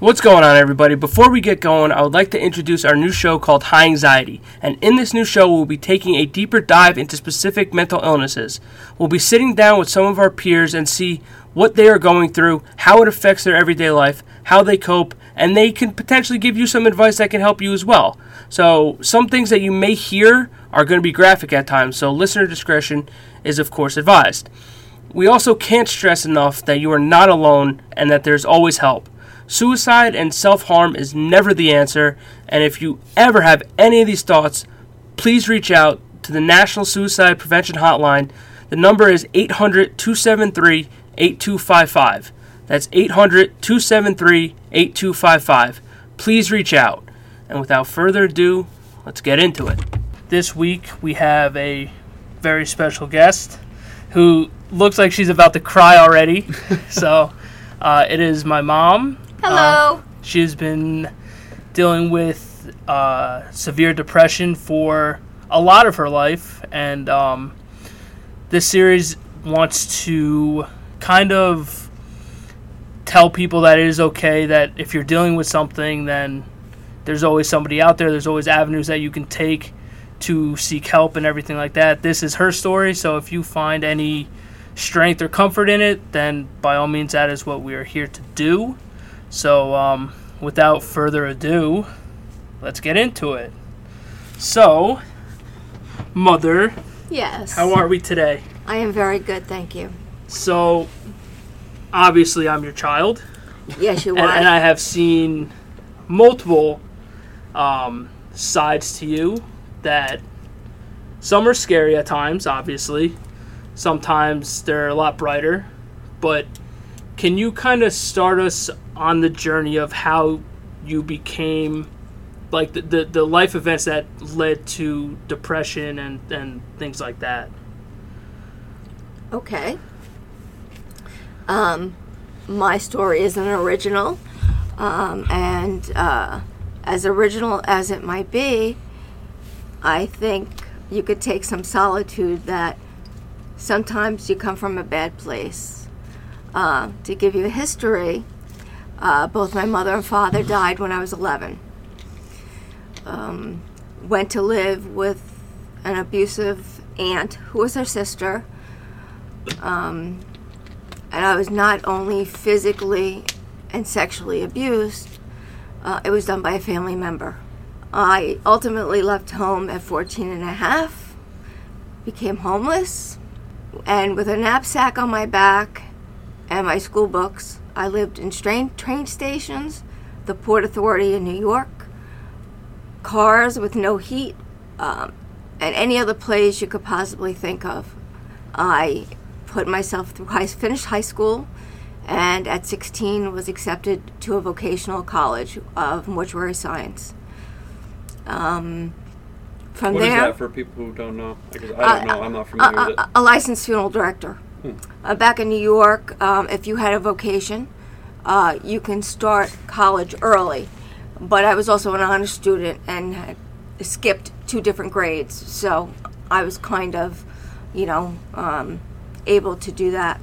What's going on, everybody? Before we get going, I would like to introduce our new show called High Anxiety. And in this new show, we'll be taking a deeper dive into specific mental illnesses. We'll be sitting down with some of our peers and see what they are going through, how it affects their everyday life, how they cope, and they can potentially give you some advice that can help you as well. So, some things that you may hear are going to be graphic at times, so listener discretion is, of course, advised. We also can't stress enough that you are not alone and that there's always help. Suicide and self harm is never the answer, and if you ever have any of these thoughts, please reach out to the National Suicide Prevention Hotline. The number is 800 273 8255. That's 800 273 8255. Please reach out. And without further ado, let's get into it. This week we have a very special guest who looks like she's about to cry already. so uh, it is my mom, Hello. uh, she's been dealing with uh, severe depression for a lot of her life, and um, this series wants to kind of tell people that it is okay that if you're dealing with something, then there's always somebody out there. There's always avenues that you can take to seek help and everything like that. This is her story, so if you find any strength or comfort in it, then by all means, that is what we are here to do. So, um, without further ado, let's get into it. So, Mother, Yes. how are we today? I am very good, thank you. So, obviously, I'm your child, Yes, you and, are. and I have seen multiple um, sides to you that some are scary at times, obviously. Sometimes they're a lot brighter, but can you kind of start us on the journey of how you became like the, the, the life events that led to depression and, and things like that okay. Um, my story is an original, um, and uh, as original as it might be, I think you could take some solitude that sometimes you come from a bad place. Uh, to give you a history, uh, both my mother and father died when I was 11. Um, went to live with an abusive aunt who was her sister. Um, and I was not only physically and sexually abused, uh, it was done by a family member. I ultimately left home at 14 and a half, became homeless, and with a knapsack on my back and my school books, I lived in train, train stations, the Port Authority in New York, cars with no heat, um, and any other place you could possibly think of. I put myself through high, finished high school, and at 16 was accepted to a vocational college of mortuary science. Um, from What is there, that for people who don't know? Because I don't know. I'm not familiar it. a, a licensed funeral director. Uh, back in New York, um, if you had a vocation, uh, you can start college early. But I was also an honor student and skipped two different grades, so I was kind of, you know, um, able to do that.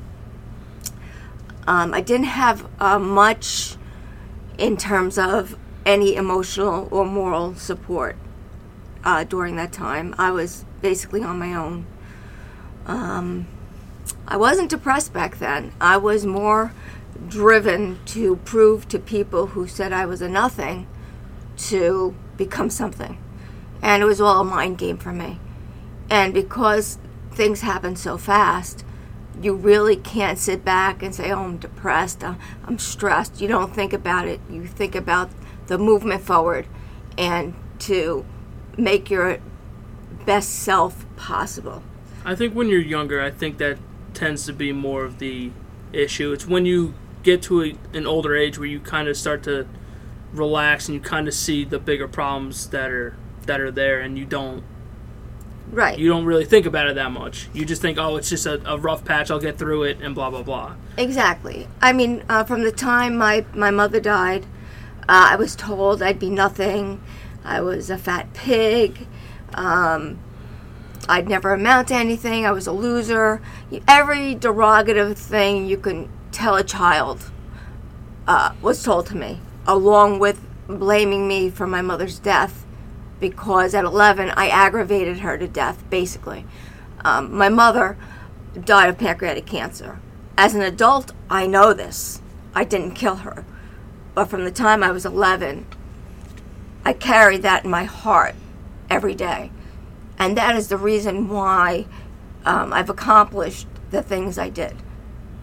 Um, I didn't have uh, much in terms of any emotional or moral support uh, during that time. I was basically on my own. Um, I wasn't depressed back then. I was more driven to prove to people who said I was a nothing to become something. And it was all a mind game for me. And because things happen so fast, you really can't sit back and say, oh, I'm depressed, I'm, stressed. You don't think about it. You think about the movement forward and to make your best self possible. I think when you're younger, I think that tends to be more of the issue. It's when you get to a, an older age where you kind of start to relax and you kind of see the bigger problems that are that are there, and you don't Right. you don't really think about it that much. You just think, oh, it's just a, a rough patch. I'll get through it, and blah blah blah. Exactly. I mean, uh, from the time my, my mother died, uh, I was told I'd be nothing. I was a fat pig. Um, I'd never amount to anything. I was a loser. Every derogative thing you can tell a child uh, was told to me. along with blaming me for my mother's death because at 11 I aggravated her to death, basically. Um, my mother died of pancreatic cancer. As an adult, I know this. I didn't kill her. But from the time I was 11, I carried that in my heart every day. And that is the reason why um, I've accomplished the things I did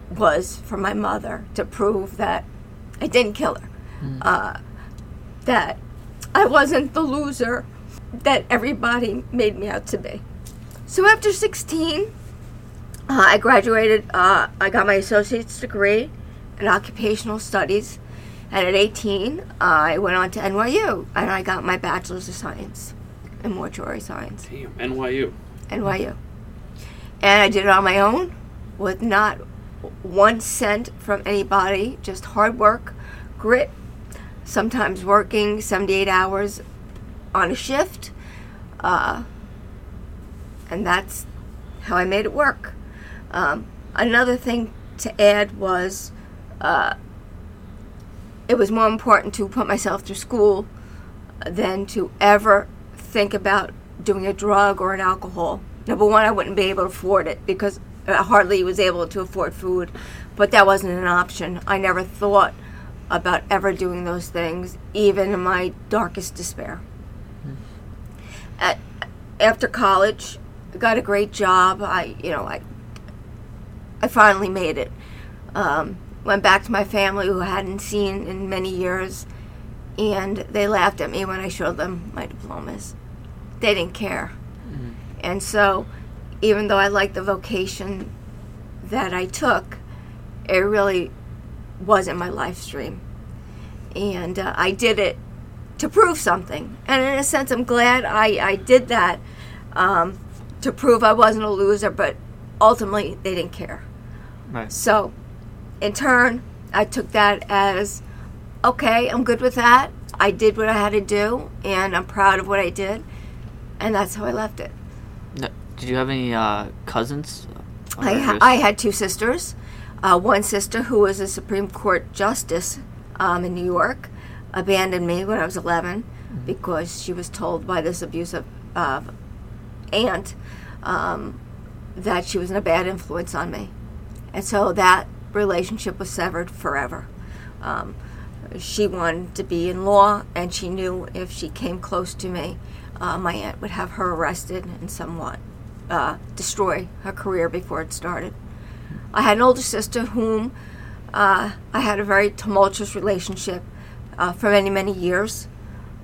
was for my mother to prove that I didn't kill her. Mm. Uh, that I wasn't the loser that everybody made me out to be. So after 16, uh, I graduated. Uh, I got my associate's degree in occupational studies. And at 18, I went on to NYU and I got my bachelor's of science in mortuary science. Damn, NYU. NYU. And I did it on my own with not one cent from anybody, just hard work, grit, sometimes working 78 hours on a shift. Uh, and that's how I made it work. Um, another thing to add was uh, it was more important to put myself through school than to ever think about doing a drug or an alcohol. Number one, I wouldn't be able to afford it because I hardly was able to afford food, but that wasn't an option. I never thought about ever doing those things, even in my darkest despair. Mm. At, after college, I got a great job. I, you know, I, I finally made it. Um, went back to my family who I hadn't seen in many years, and they laughed at me when I showed them my diplomas. They didn't care. Mm-hmm. And so, even though I liked the vocation that I took, it really wasn't my life stream. And uh, I did it to prove something. And in a sense, I'm glad I, I did that um, to prove I wasn't a loser, but ultimately, they didn't care. Right. So, in turn, I took that as okay, I'm good with that. I did what I had to do, and I'm proud of what I did, and that's how I left it. Did you have any uh, cousins? I, ha- I had two sisters. Uh, one sister who was a Supreme Court justice um, in New York abandoned me when I was 11 mm-hmm. because she was told by this abusive uh, aunt um, that she was in a bad influence on me. And so that relationship was severed forever. Um, she wanted to be in law, and she knew if she came close to me, uh, my aunt would have her arrested and somewhat uh, destroy her career before it started. I had an older sister whom uh, I had a very tumultuous relationship uh, for many, many years.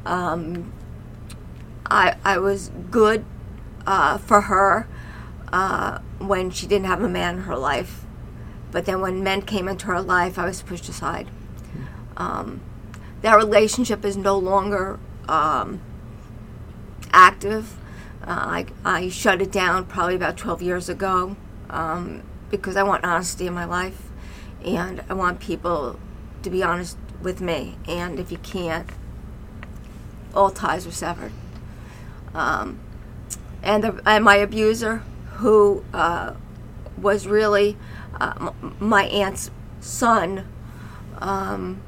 Um, I, I was good uh, for her uh, when she didn't have a man in her life. But then when men came into her life, I was pushed aside. Um, that relationship is no longer um, active. Uh, I, I shut it down probably about 12 years ago um, because I want honesty in my life and I want people to be honest with me. And if you can't, all ties are severed. Um, and, the, and my abuser, who uh, was really uh, my aunt's son um,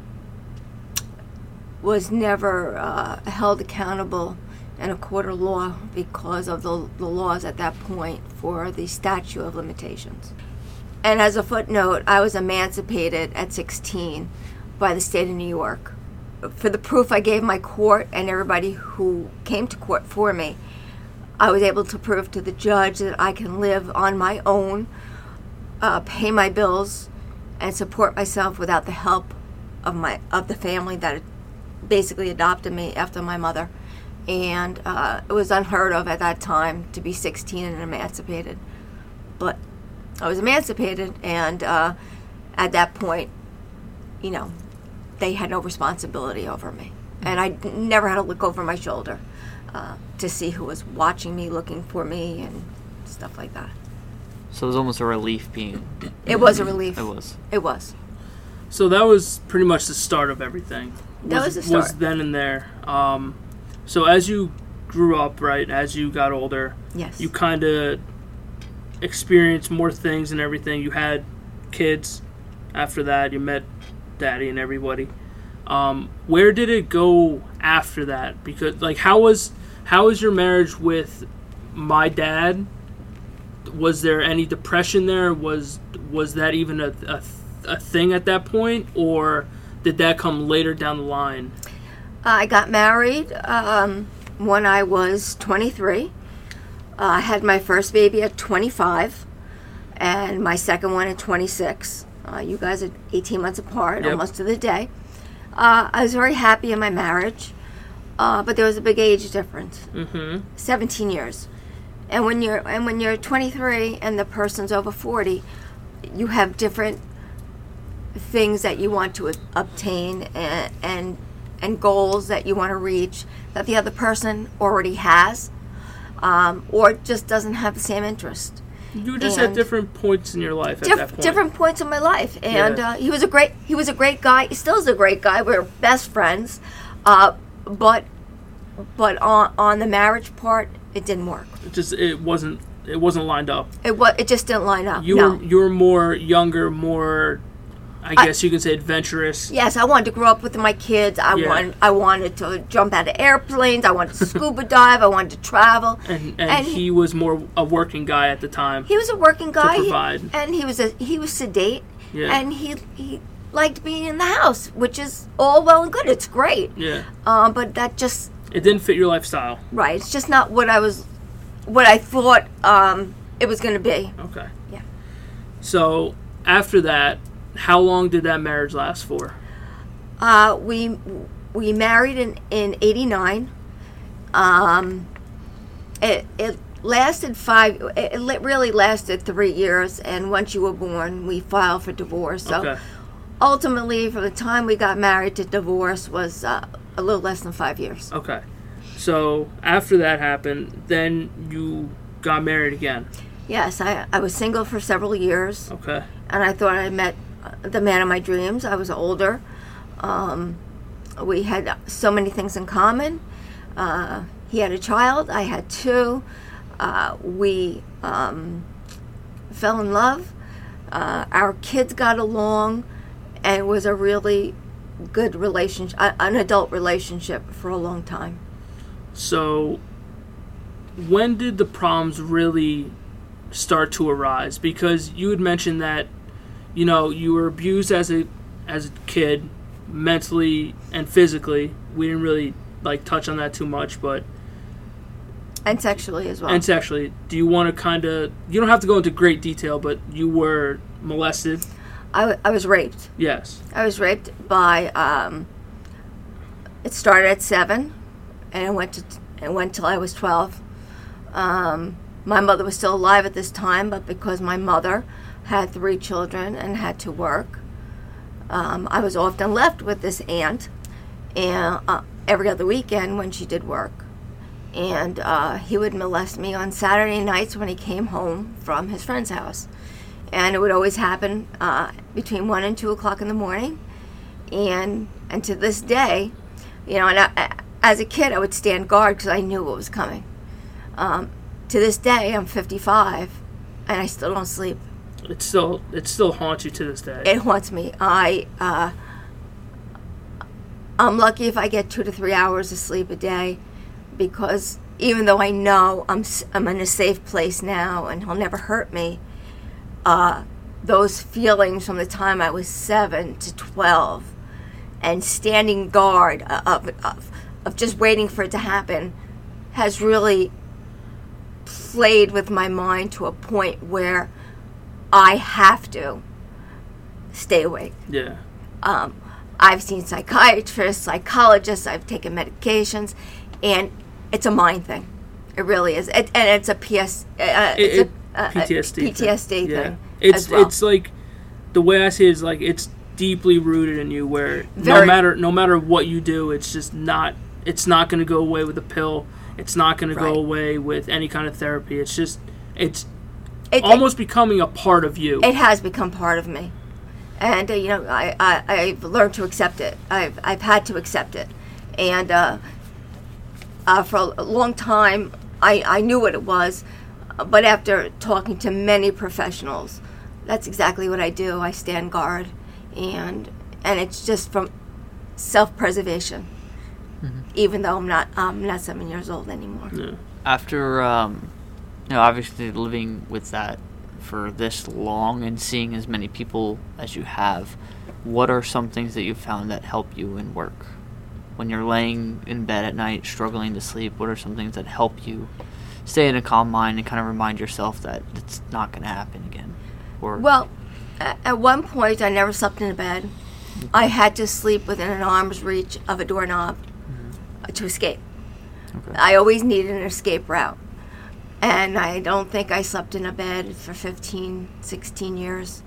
was never uh, held accountable in a court of law because of the, the laws at that point for the statute of limitations. And as a footnote, I was emancipated at 16 by the state of New York. For the proof I gave my court and everybody who came to court for me, I was able to prove to the judge that I can live on my own uh, pay my bills and support myself without the help of my of the family that basically adopted me after my mother and uh, it was unheard of at that time to be 16 and emancipated but i was emancipated and uh, at that point you know they had no responsibility over me and i never had to look over my shoulder uh, to see who was watching me looking for me and stuff like that so it was almost a relief being. It was a relief. It was. It was. So that was pretty much the start of everything. Was, that was the start. Was then and there. Um, so as you grew up, right, as you got older, yes, you kind of experienced more things and everything. You had kids. After that, you met daddy and everybody. Um, where did it go after that? Because like, how was how was your marriage with my dad? Was there any depression there? Was was that even a, a, a thing at that point, or did that come later down the line? I got married um, when I was 23. Uh, I had my first baby at 25, and my second one at 26. Uh, you guys are 18 months apart, Yep. almost to the day. Uh, I was very happy in my marriage, uh, but there was a big age difference. Mm-hmm. 17 years. And when you're and when you're 23 and the person's over 40, you have different things that you want to obtain and and, and goals that you want to reach that the other person already has, um, or just doesn't have the same interest. You were just at And- different points in your life at Diff- point. different points in my life, and Yeah. uh, he was a great he was a great guy. He still is a great guy. We're best friends, uh, but but on on the marriage part, it didn't work. It just it wasn't it wasn't lined up. It was it just didn't line up. You no. were you were more younger, more I I- guess you could say adventurous. Yes, I wanted to grow up with my kids. I Yeah. wanted I wanted to jump out of airplanes. I wanted to scuba dive. I wanted to travel. And, and, And he was more a working guy at the time. He was a working guy, he- provide. and he was a he was sedate, Yeah. and he he liked being in the house, which is all well and good. It's great, yeah. um, but that just It didn't fit your lifestyle. right. It's just not what I was, what I thought um, it was going to be. Okay. Yeah. So after that, how long did that marriage last for? Uh, we we married in in '89. Um, it it lasted five. It, it really lasted three years, and once you were born, we filed for divorce. So Okay. ultimately, from the time we got married to divorce was uh, a little less than five years. Okay. So after that happened, then you got married again. Yes, I I was single for several years. Okay. and I thought I met the man of my dreams. I was older. Um, we had so many things in common. Uh, he had a child. I had two. Uh, we um, fell in love. Uh, our kids got along, and it was a really good relationship, an adult relationship for a long time. So when did the problems really start to arise? Because you had mentioned that you know you were abused as a as a kid, mentally and physically. We didn't really like touch on that too much, but And sexually as well. and sexually. Do you want to kind of? You don't have to go into great detail, but you were molested. I, w- I was raped. Yes. I was raped by. Um, it started at seven, and it went to it went till I was twelve. Um, my mother was still alive at this time, but because my mother had three children and had to work, um, I was often left with this aunt, and uh, every other weekend when she did work, and uh, he would molest me on Saturday nights when he came home from his friend's house and it would always happen uh, between one and two o'clock in the morning. And and to this day, you know, and I, as a kid, I would stand guard because I knew what was coming. Um, to this day, I'm 55, and I still don't sleep. It still it still haunts you to this day. It haunts me. I uh, I'm lucky if I get two to three hours of sleep a day, because even though I know I'm I'm in a safe place now and he'll never hurt me, uh, those feelings from the time I was seven to twelve, and standing guard of of, of just waiting for it to happen, has really played with my mind to a point where I have to stay awake. yeah. Um, I've seen psychiatrists, psychologists, I've taken medications, and it's a mind thing. It really is. It, and it's a PS, uh, It- it's it- a, a, a PTSD. thing. PTSD Yeah. thing. It's well. it's like the way I see it is like it's deeply rooted in you where no matter no matter what you do, it's just not it's not going to go away with a pill. It's not going to go away with any kind of therapy. It's just it's It- almost becoming a part of you. it has become part of me and uh, you know I, I i've learned to accept it i've i've had to accept it and uh, uh, for a long time i i knew what it was uh, but after talking to many professionals that's exactly what i do i stand guard and and it's just from self-preservation. Even though I'm not I'm not seven years old anymore. Yeah. After, um, you know, obviously living with that for this long and seeing as many people as you have, what are some things that you found that help you in work? When you're laying in bed at night struggling to sleep, what are some things that help you stay in a calm mind and kind of remind yourself that it's not going to happen again? Or Well, at one point, I never slept in a bed. I had to sleep within an arm's reach of a doorknob uh, to escape. Okay. I always needed an escape route. And I don't think I slept in a bed for 15, 16 years.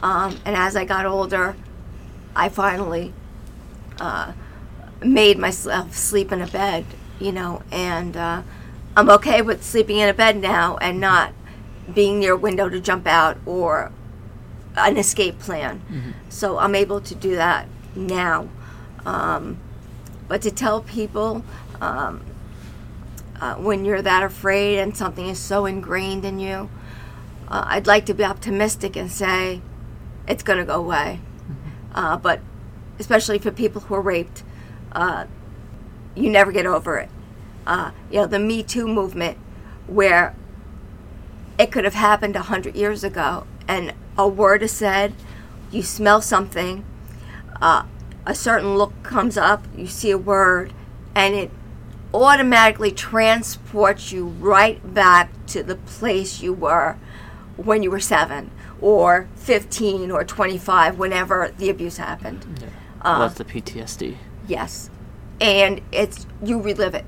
Um, and as I got older, I finally uh, made myself sleep in a bed, you know, and uh, I'm okay with sleeping in a bed now and not being near a window to jump out or an escape plan. So I'm able to do that now. Um, but to tell people um, uh, when you're that afraid and something is so ingrained in you, uh, I'd like to be optimistic and say it's going to go away. Uh, but especially for people who are raped, uh, you never get over it. Uh, you know, the Me Too movement, where it could have happened a hundred years ago, and a word is said, you smell something, uh, a certain look comes up, you see a word, and it automatically transports you right back to the place you were when you were seven or 15 or 25 whenever the abuse happened. Well, that's the PTSD. yes. And it's you relive it.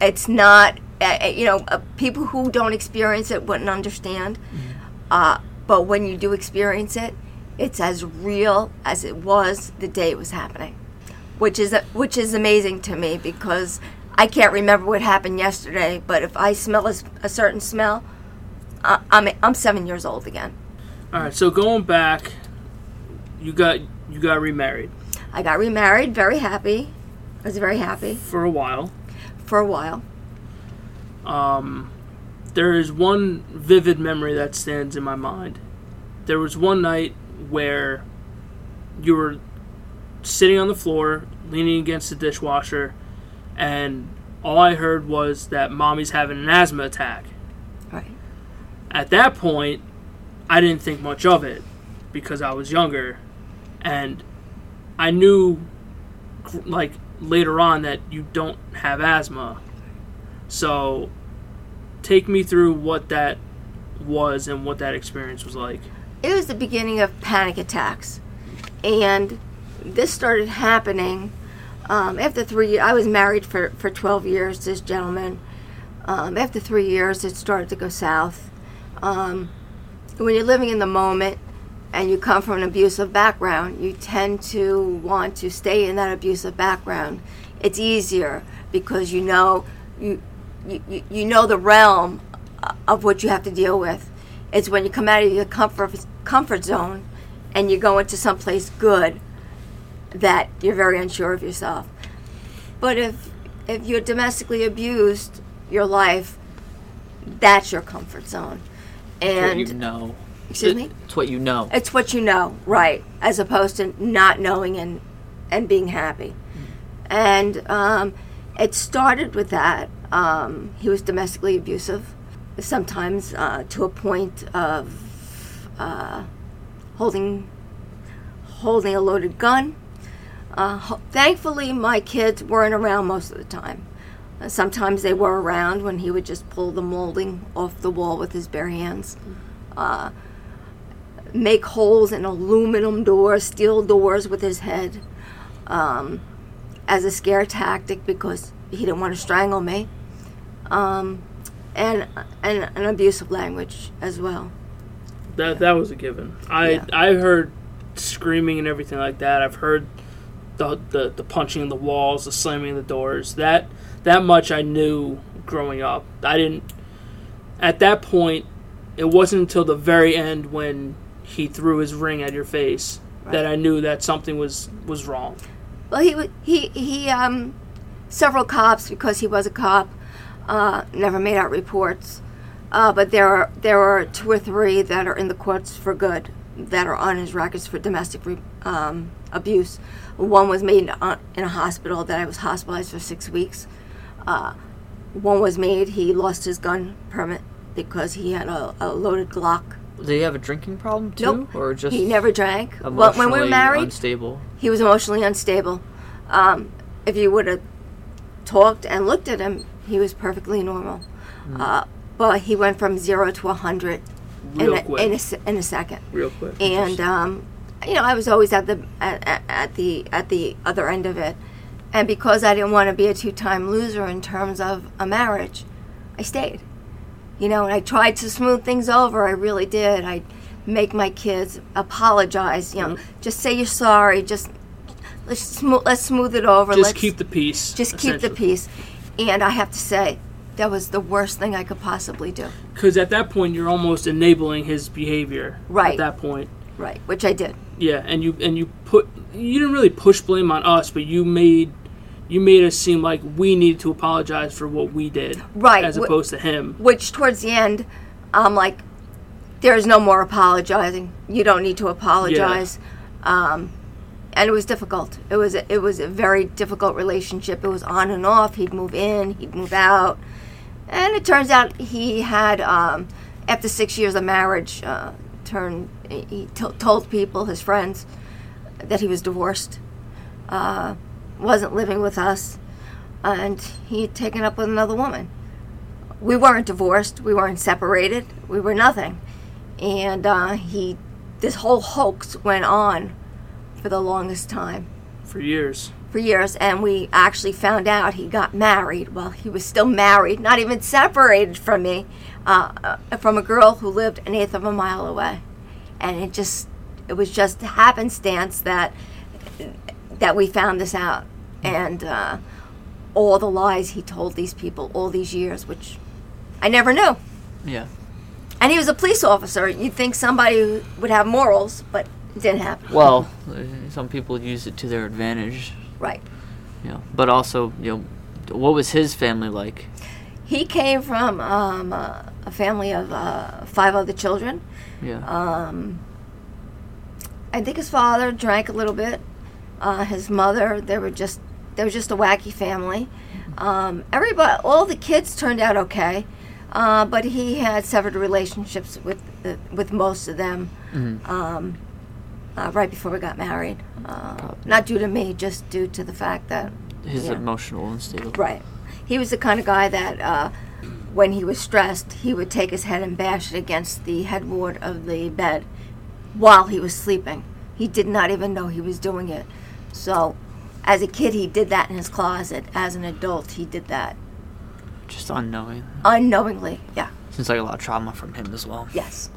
It's not uh, uh, you know uh, people who don't experience it wouldn't understand. Uh, but when you do experience it it's as real as it was the day it was happening which is which is amazing to me because I can't remember what happened yesterday but if I smell a certain smell uh, I'm I'm 7 years old again All right, so going back, you got you got remarried I got remarried very happy I was very happy for a while. for a while Um, there is one vivid memory that stands in my mind. There was one night where you were sitting on the floor, leaning against the dishwasher, and all I heard was that mommy's having an asthma attack. right At that point, I didn't think much of it because I was younger, and I knew, like later on, that you don't have asthma. So, take me through what that was and what that experience was like. it was the beginning of panic attacks and this started happening um, after three i was married for, for 12 years this gentleman. Um, after three years it started to go south. Um, when you're living in the moment and you come from an abusive background you tend to want to stay in that abusive background. It's easier because you know you, you- you know the realm of what you have to deal with. It's when you come out of your comfort comfort zone and you go into someplace good that you're very unsure of yourself. But if if you're domestically abused your life, that's your comfort zone. And you know. excuse It- me? It's what you know. It's what you know, right? As opposed to not knowing and and being happy. And um, it started with that. Um, he was domestically abusive, sometimes uh, to a point of uh, holding holding a loaded gun. Uh, ho- thankfully, my kids weren't around most of the time. Uh, sometimes they were around when he would just pull the molding off the wall with his bare hands. Uh, make holes in aluminum doors, steel doors with his head um, as a scare tactic because he didn't want to strangle me. Um, and, and an abusive language as well. That that was a given. I Yeah. I heard screaming and everything like that. I've heard the, the the punching in the walls, the slamming of the doors. That that much I knew growing up. I didn't. At that point, it wasn't until the very end when he threw his ring at your face that I knew that something was was wrong. Well, he he he um, several cops because he was a cop uh, never made out reports, uh, but there are there are two or three that are in the courts for good that are on his records for domestic re- um, abuse. One was made in a hospital that I was hospitalized for six weeks. Uh, one was made, he lost his gun permit because he had a, a loaded Glock. Did he have a drinking problem too, Nope. or just he never drank. Emotionally when we were married, unstable? he was emotionally unstable. Um, if you would have talked and looked at him, he was perfectly normal. Mm. Uh, but he went from zero to a hundred in in a in a second. Real quick. And um, you know, I was always at the at, at- the at the other end of it, and because I didn't want to be a two-time loser in terms of a marriage, I stayed. You know, and I tried to smooth things over. I really did. I make my kids apologize. You know, mm-hmm. just say you're sorry. Just let's smooth let's smooth it over. just let's, keep the peace. just keep the peace. And I have to say, that was the worst thing I could possibly do. Because at that point, you're almost enabling his behavior. Right. At that point. Right, which I did. Yeah, and you and you put you didn't really push blame on us, but you made you made us seem like we needed to apologize for what we did, Right, As opposed to him. Which towards the end, I'm like, there's no more apologizing. You don't need to apologize. Um, and it was difficult. It was a, it was a very difficult relationship. It was on and off. He'd move in, he'd move out, and it turns out he had um, after six years of marriage, uh, turned he t- told people his friends that he was divorced, uh, wasn't living with us, and he had taken up with another woman we weren't divorced, we weren't separated, we were nothing. And uh, he, this whole hoax went on for the longest time, For years. for years. And we actually found out he got married. Well, he was still married, not even separated from me, uh, from a girl who lived an eighth of a mile away. And it just, it was just happenstance that that we found this out, and uh, all the lies he told these people all these years, which I never knew. Yeah. And he was a police officer. You'd think somebody would have morals, but it didn't happen. Well, uh, some people use it to their advantage. Right. You know, but also, you know, what was his family like? He came from um, uh, a family of uh, five other children. Yeah. Um, I think his father drank a little bit. Uh, his mother, they were just they were just a wacky family. Um, everybody, all the kids turned out okay, uh, but he had severed relationships with uh, with most of them. Mhm. Um, uh, right before we got married, uh, not due to me, just due to the fact that his emotional unstable. Right. He was the kind of guy that, uh, when he was stressed, he would take his head and bash it against the headboard of the bed while he was sleeping. He did not even know he was doing it. So, as a kid, he did that in his closet. As an adult, he did that Just unknowing. unknowingly. Yeah. Seems like a lot of trauma from him as well. Yes.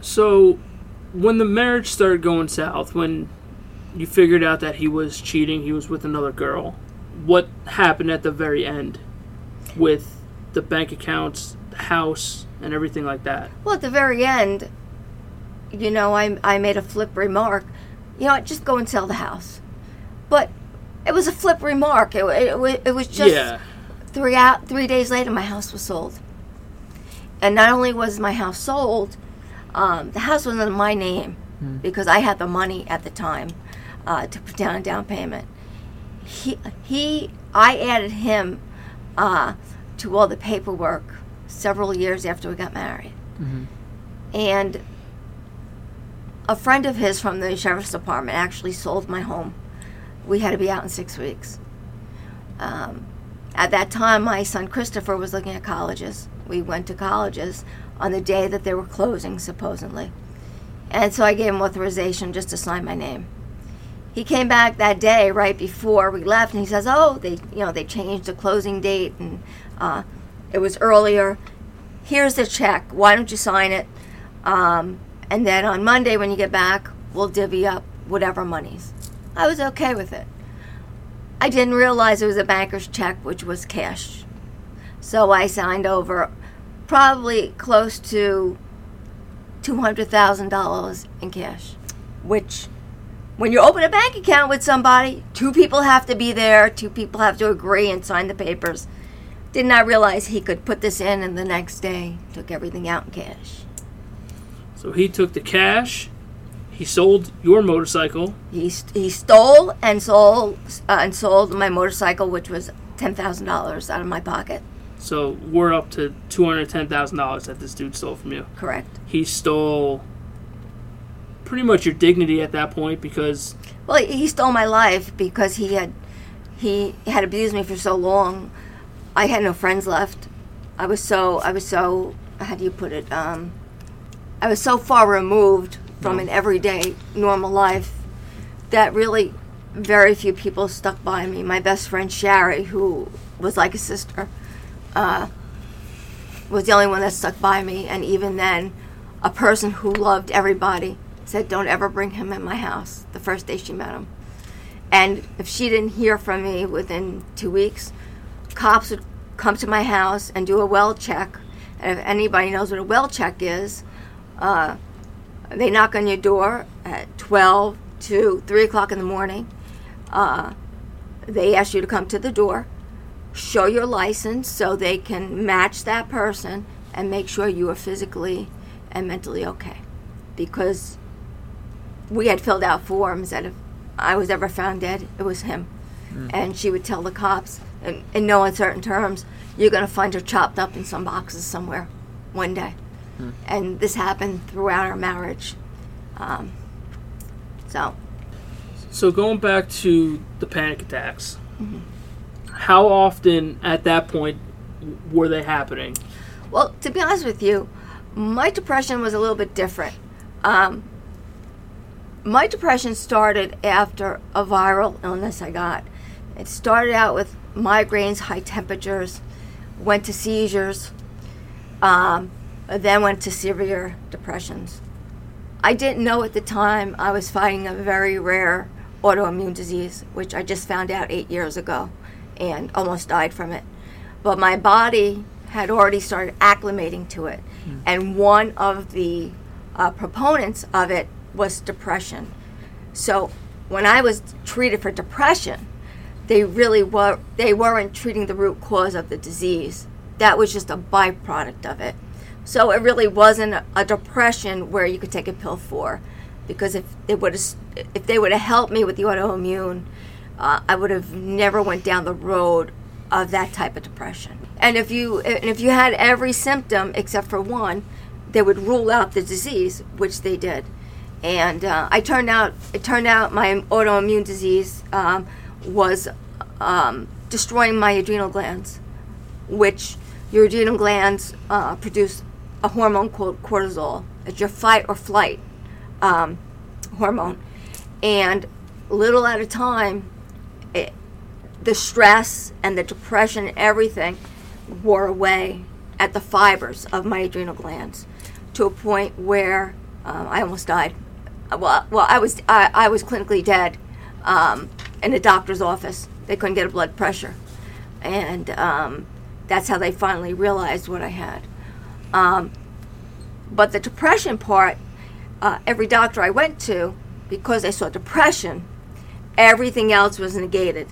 So, when the marriage started going south, when you figured out that he was cheating, he was with another girl, what happened at the very end with the bank accounts, the house, and everything like that? Well, at the very end, you know, I, I made a flip remark. You know, just go and sell the house. But it was a flip remark. It, it, it was just yeah. three out three days later my house was sold and not only was my house sold um, the house was in my name because i had the money at the time uh, to put down a down payment he, he i added him uh, to all the paperwork several years after we got married Mhm. and a friend of his from the sheriff's department actually sold my home we had to be out in six weeks um, at that time, my son Christopher was looking at colleges. We went to colleges on the day that they were closing, supposedly. And so I gave him authorization just to sign my name. He came back that day right before we left, and he says, "Oh, they, you know, they changed the closing date, and uh, it was earlier. Here's the check. Why don't you sign it? Um, and then on Monday when you get back, we'll divvy up whatever monies." I was okay with it. I didn't realize it was a banker's check, which was cash. So I signed over probably close to $200,000 in cash, which when you open a bank account with somebody, two people have to be there, two people have to agree and sign the papers. Did not realize he could put this in and the next day took everything out in cash. So he took the cash, He sold your motorcycle. He, st- he stole and sold uh, and sold my motorcycle, which was ten thousand dollars out of my pocket. So we're up to two hundred ten thousand dollars that this dude stole from you. Correct. He stole pretty much your dignity at that point because Well, he stole my life because he had he had abused me for so long. I had no friends left. I was so I was so how do you put it? Um, I was so far removed from an everyday normal life that really very few people stuck by me. My best friend Sherry, who was like a sister, uh, was the only one that stuck by me. And even then, a person who loved everybody said, "Don't ever bring him in my house." The first day she met him, and if she didn't hear from me within two weeks, cops would come to my house and do a well check. And if anybody knows what a well check is, uh, they knock on your door at 12 to 3 o'clock in the morning. Uh, they ask you to come to the door, show your license so they can match that person and make sure you are physically and mentally okay. Because we had filled out forms that if I was ever found dead, it was him. And she would tell the cops, in, in no uncertain terms, you're going to find her chopped up in some boxes somewhere one day. And this happened throughout our marriage. Um, so, So going back to the panic attacks, how often at that point were they happening? well, to be honest with you, my depression was a little bit different. Um, my depression started after a viral illness I got. It started out with migraines, high temperatures, went to seizures, um, then went to severe depressions. I didn't know at the time I was fighting a very rare autoimmune disease, which I just found out eight years ago and almost died from it. But my body had already started acclimating to it. And one of the uh, proponents of it was depression. So when I was treated for depression, they really were they weren't treating the root cause of the disease. That was just a byproduct of it. So it really wasn't a, depression where you could take a pill for, because if they would have if they would have helped me with the autoimmune, uh, I would have never went down the road of that type of depression. And if you and if you had every symptom except for one, they would rule out the disease, which they did. And uh, I turned out it turned out my autoimmune disease um, was um, destroying my adrenal glands, which your adrenal glands uh, produce a hormone called cortisol. It's your fight or flight um, hormone, and little at a time, it, the stress and the depression everything wore away at the fibers of my adrenal glands to a point where um, I almost died. Well, well, I was I, I was clinically dead um, in a doctor's office. They couldn't get a blood pressure, and um, that's how they finally realized what I had. Um, but the depression part, uh, every doctor I went to, because they saw depression, everything else was negated.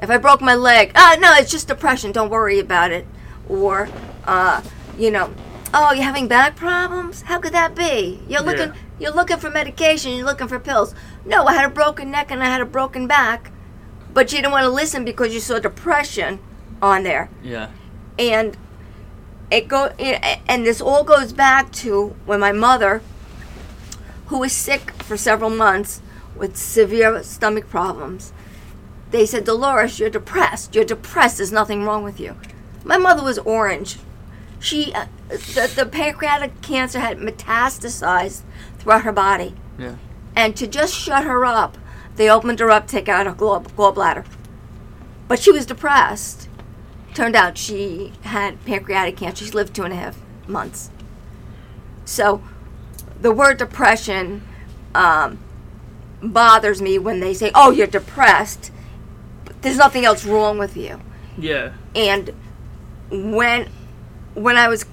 If I broke my leg, oh no, it's just depression. Don't worry about it. Or, uh, you know, oh, you're having back problems. How could that be? You're looking, Yeah. You're looking for medication. You're looking for pills. No, I had a broken neck and I had a broken back, but you didn't want to listen because you saw depression on there Yeah. and it go and this all goes back to when my mother who was sick for several months with severe stomach problems they said dolores you're depressed you're depressed there's nothing wrong with you my mother was orange she uh, the, the pancreatic cancer had metastasized throughout her body Yeah. and to just shut her up, they opened her up, take out her gall- gallbladder. But she was depressed. Turned out she had pancreatic cancer. She lived two and a half months. So, the word depression um, bothers me when they say, "Oh, you're depressed." There's nothing else wrong with you Yeah. and when when I was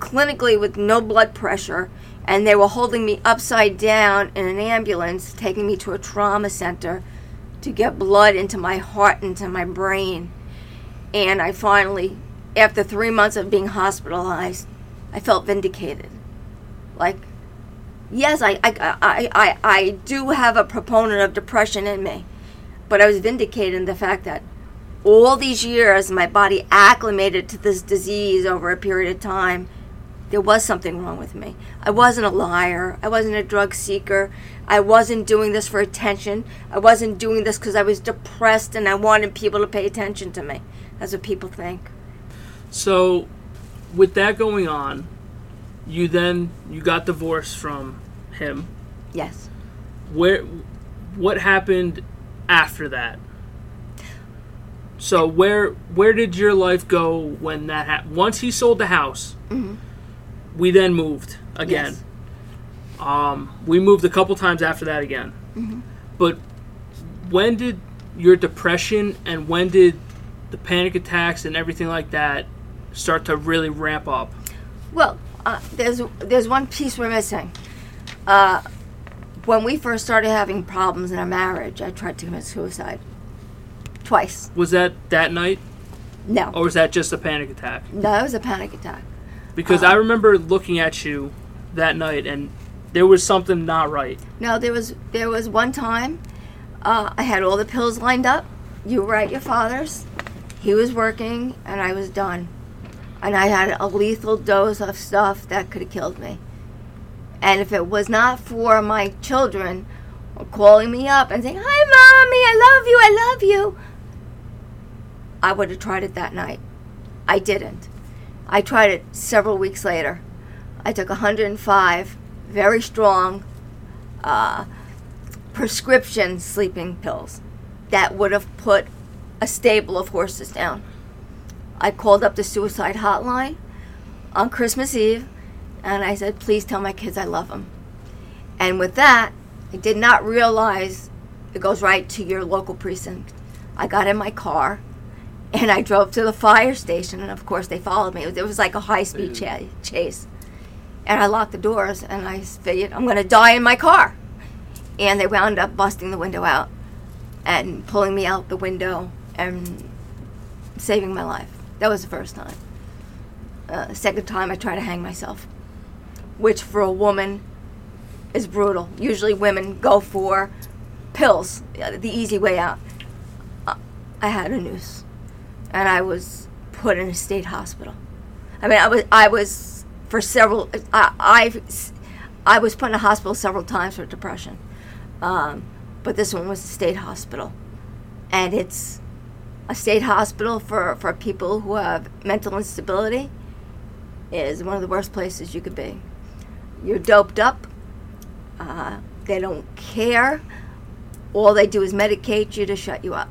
clinically with no blood pressure and they were holding me upside down in an ambulance taking me to a trauma center to get blood into my heart into my brain and I finally after 3 months of being hospitalized I felt vindicated like yes, I, I, I, I, I do have a proponent of depression in me, but I was vindicated in the fact that all these years my body acclimated to this disease over a period of time. There was something wrong with me. I wasn't a liar. I wasn't a drug seeker. I wasn't doing this for attention. I wasn't doing this because I was depressed and I wanted people to pay attention to me. That's what people think. So, with that going on, you then you got divorced from him. Yes. Where, what happened after that? So where where did your life go when that happened? Once he sold the house, mm-hmm. We then moved again. Yes. Um, we moved a couple times after that again. But when did your depression and when did the panic attacks and everything like that start to really ramp up? Well, uh, there's there's one piece we're missing. Uh, when we first started having problems in our marriage, I tried to commit suicide twice. Was that that night, No, or was that just a panic attack? no, it was a panic attack. Because I remember looking at you that night, and there was something not right. No, there was there was one time uh, I had all the pills lined up. You were at your father's. He was working, and I was done. And I had a lethal dose of stuff that could have killed me. And if it was not for my children calling me up and saying, "Hi, mommy, I love you, I love you," I would have tried it that night. I didn't. I tried it several weeks later. I took 105 very strong uh, prescription sleeping pills that would have put a stable of horses down. I called up the suicide hotline on Christmas Eve and I said, please tell my kids I love them. And with that, I did not realize it goes right to your local precinct. I got in my car and I drove to the fire station, and of course, they followed me. It was, it was like a high speed cha- chase. And I locked the doors and I figured, I'm going to die in my car. And they wound up busting the window out and pulling me out the window and saving my life. That was the first time. Uh, second time, I tried to hang myself, which for a woman is brutal. Usually, women go for pills, uh, the easy way out. Uh, I had a noose, and I was put in a state hospital. I mean, I was I was for several. I I, I was put in a hospital several times for depression, um, but this one was a state hospital, and it's a state hospital for for people who have mental instability. Is one of the worst places you could be. You're doped up. Uh, they don't care. All they do is medicate you to shut you up.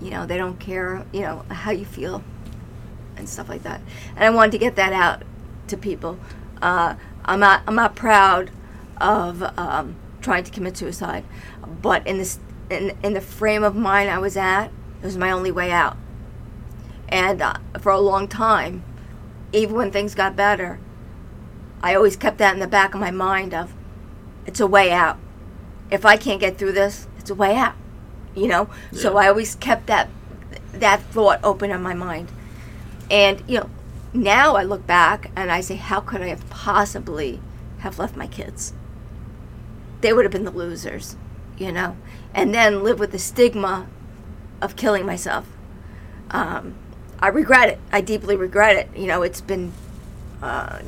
You know, they don't care, you know, how you feel and stuff like that. And I wanted to get that out to people. Uh, I'm not, I'm not proud of um, trying to commit suicide, but in this, in, in the frame of mind I was at, it was my only way out. And uh, for a long time, even when things got better, I always kept that in the back of my mind of, it's a way out. If I can't get through this, it's a way out. You know? So I always kept that that thought open in my mind. And, you know, now I look back and I say, how could I have possibly have left my kids? They would have been the losers, you know? And then live with the stigma of killing myself. Um, I regret it. I deeply regret it. You know, it's been uh,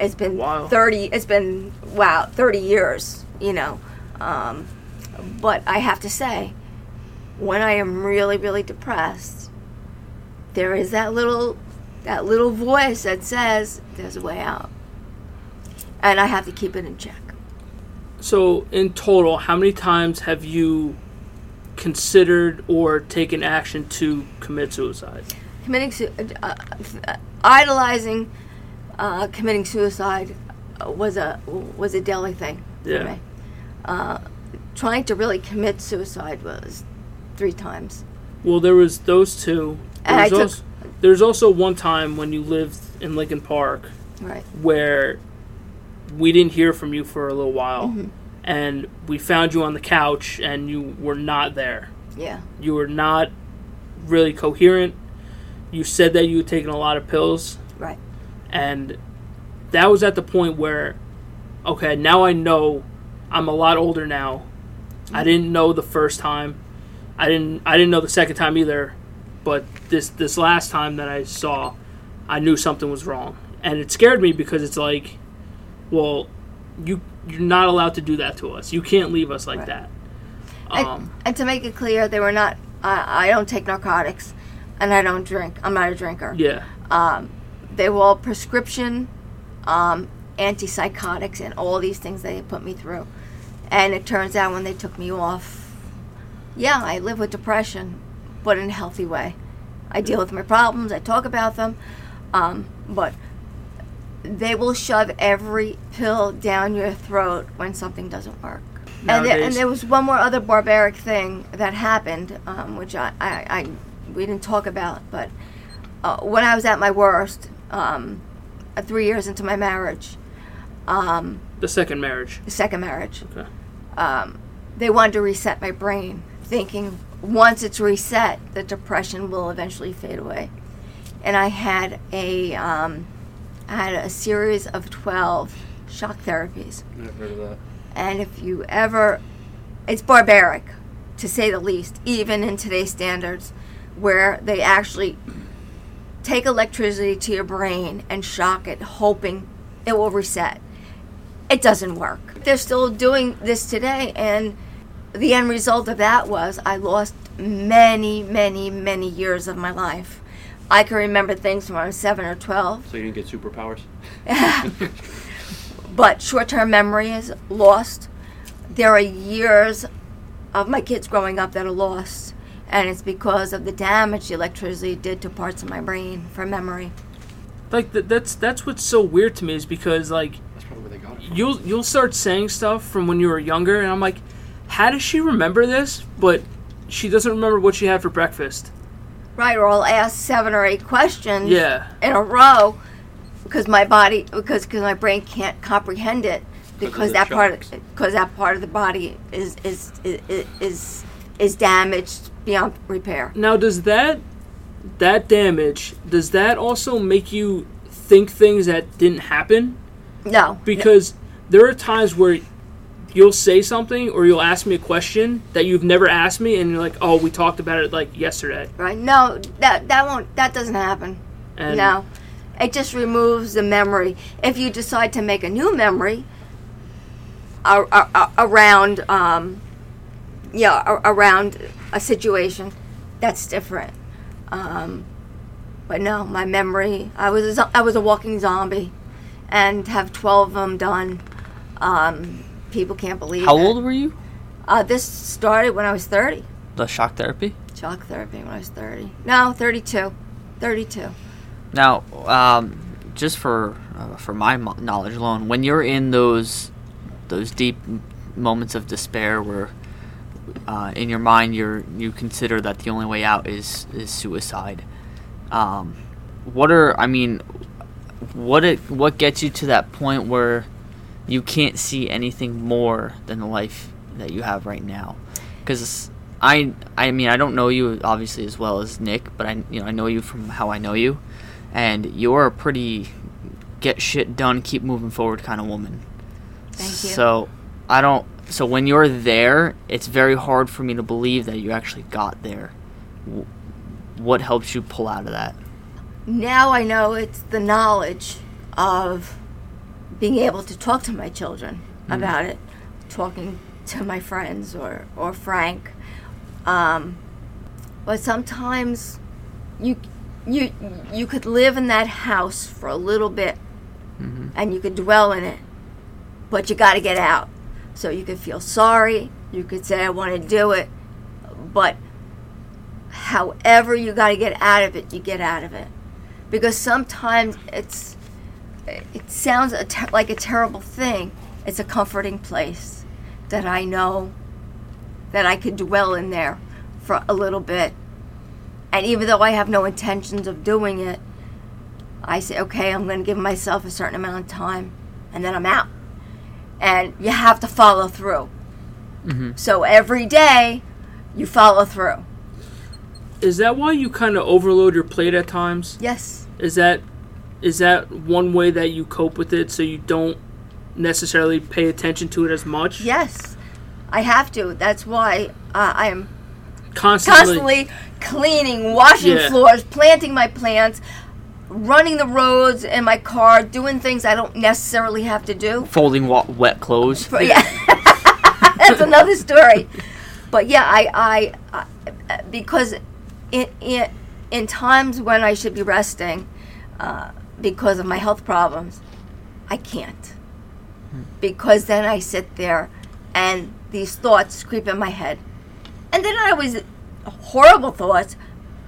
it's been Wow. 30 it's been wow 30 years you know um, but i have to say when i am really really depressed there is that little that little voice that says there's a way out and i have to keep it in check So, in total, how many times have you considered or taken action to commit suicide? committing su- uh, uh, idolizing uh, committing suicide was a was a daily thing for Yeah. Trying to really commit suicide was three times. Well, there was those two. And I There's took- also, there's also one time when you lived in Lincoln Park Right. where we didn't hear from you for a little while, Mm-hmm. and we found you on the couch, and you were not there. Yeah. You were not really coherent. You said that you had taken a lot of pills, Right. and that was at the point where okay, now I know I'm a lot older now. I didn't know the first time. I didn't I didn't know the second time either. But this this last time that I saw, I knew something was wrong. And it scared me because it's like, well, you you're not allowed to do that to us. You can't leave us like Right. that. And, Um, and to make it clear, they were not. I I don't take narcotics, and I don't drink. I'm not a drinker. yeah. Um, they were all prescription um, antipsychotics and all these things they put me through. And it turns out when they took me off, yeah, I live with depression, but in a healthy way. I deal with my problems. I talk about them, um, but they will shove every pill down your throat when something doesn't work. And there, and there was one more other barbaric thing that happened, um, which I, I, I we didn't talk about, but uh, when I was at my worst, um, three years into my marriage, um, The second marriage. the second marriage, Okay. Um, they wanted to reset my brain, thinking once it's reset, the depression will eventually fade away. And I had a, um, I had a series of twelve shock therapies. I've heard of that. And if you ever, it's barbaric, to say the least, even in today's standards, where they actually take electricity to your brain and shock it, hoping it will reset. It doesn't work. They're still doing this today, and the end result of that was I lost many, many, many years of my life. I can remember things from when I was seven or 12 So you didn't get superpowers? but short-term memory is lost. There are years of my kids growing up that are lost, and it's because of the damage the electricity did to parts of my brain for memory. Like th- that's that's what's so weird to me is because like you'll you'll start saying stuff from when you were younger, and I'm like, how does she remember this? But she doesn't remember what she had for breakfast. Right, or I'll ask seven or eight questions Yeah. in a row because my body because because my brain can't comprehend it because the that part because that part of the body is is is is, is damaged beyond repair. Now, does that that damage does that also make you think things that didn't happen? No, Because there are times where you'll say something or you'll ask me a question that you've never asked me, and you're like, "Oh, we talked about it like yesterday." right? No, that that won't that doesn't happen. And no, it just removes the memory. If you decide to make a new memory around, um, yeah, around a situation, that's different. Um, but no, my memory, I was a, I was a walking zombie, and have twelve of them done. Um, people can't believe. How it. old were you? Uh, this started when I was thirty. The shock therapy. Shock therapy when I was thirty. No, thirty-two. Thirty-two. Now, um, just for uh, for my mo- knowledge alone, when you're in those those deep m- moments of despair, where uh, in your mind you're you consider that the only way out is is suicide, um, what are I mean, what it what gets you to that point where you can't see anything more than the life that you have right now? Because I I mean I don't know you obviously as well as Nick, but I you know I know you from how I know you, and you're a pretty get shit done, keep moving forward kind of woman. Thank you. So I don't. So when you're there, it's very hard for me to believe that you actually got there. What helps you pull out of that? Now I know it's the knowledge of being able to talk to my children about it, talking to my friends or, or Frank. Um, but sometimes you you you could live in that house for a little bit and you could dwell in it, but you got to get out. So you could feel sorry, you could say I want to do it, but however you got to get out of it, you get out of it because sometimes it's it sounds a like a terrible thing. It's a comforting place that I know that I could dwell in there for a little bit. And even though I have no intentions of doing it, I say, okay, I'm going to give myself a certain amount of time and then I'm out. And you have to follow through. Mm-hmm. So every day, you follow through. Is that why you kind of overload your plate at times? Yes. Is that is that one way that you cope with it so you don't necessarily pay attention to it as much. Yes, I have to. That's why uh, I am Constantly. constantly cleaning, washing Yeah. floors, planting my plants, running the roads in my car, doing things I don't necessarily have to do. Folding wa- wet clothes. For- yeah, that's another story. But yeah, I, I, I because in, in in times when I should be resting, uh, because of my health problems, I can't. Because then I sit there, and these thoughts creep in my head, and they're not always horrible thoughts,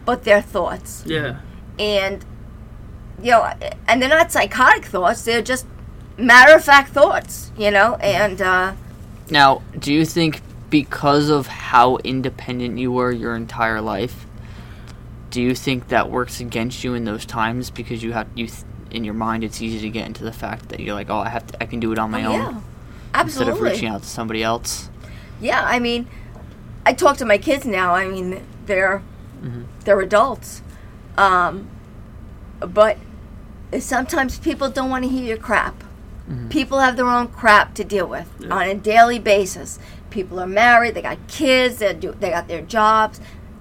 but they're thoughts Yeah. and you know and they're not psychotic thoughts they're just matter of fact thoughts you know and uh Now, do you think because of how independent you were your entire life, do you think that works against you in those times because you have you th- in your mind it's easy to get into the fact that you're like, "Oh, I have to I can do it on my oh, own." yeah Instead of reaching out to somebody else. yeah i mean i talk to my kids now i mean they're Mhm. they're adults um but sometimes people don't want to hear your crap people have their own crap to deal with Yeah. on a daily basis people are married they got kids they do they got their jobs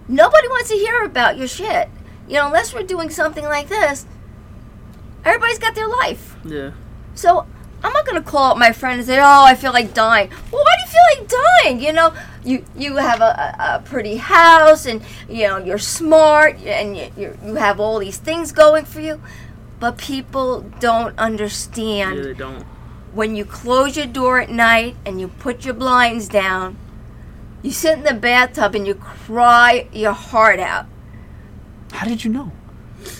nobody wants to hear about your shit you know unless we're doing something like this everybody's got their life Yeah. so I'm not gonna call up my friend and say, "Oh, I feel like dying." Well, why do you feel like dying? You know, you you have a, a, pretty house, and you know you're smart, and you you you have all these things going for you, but people don't understand Yeah, they don't. when you close your door at night and you put your blinds down. You sit in the bathtub and you cry your heart out. How did you know?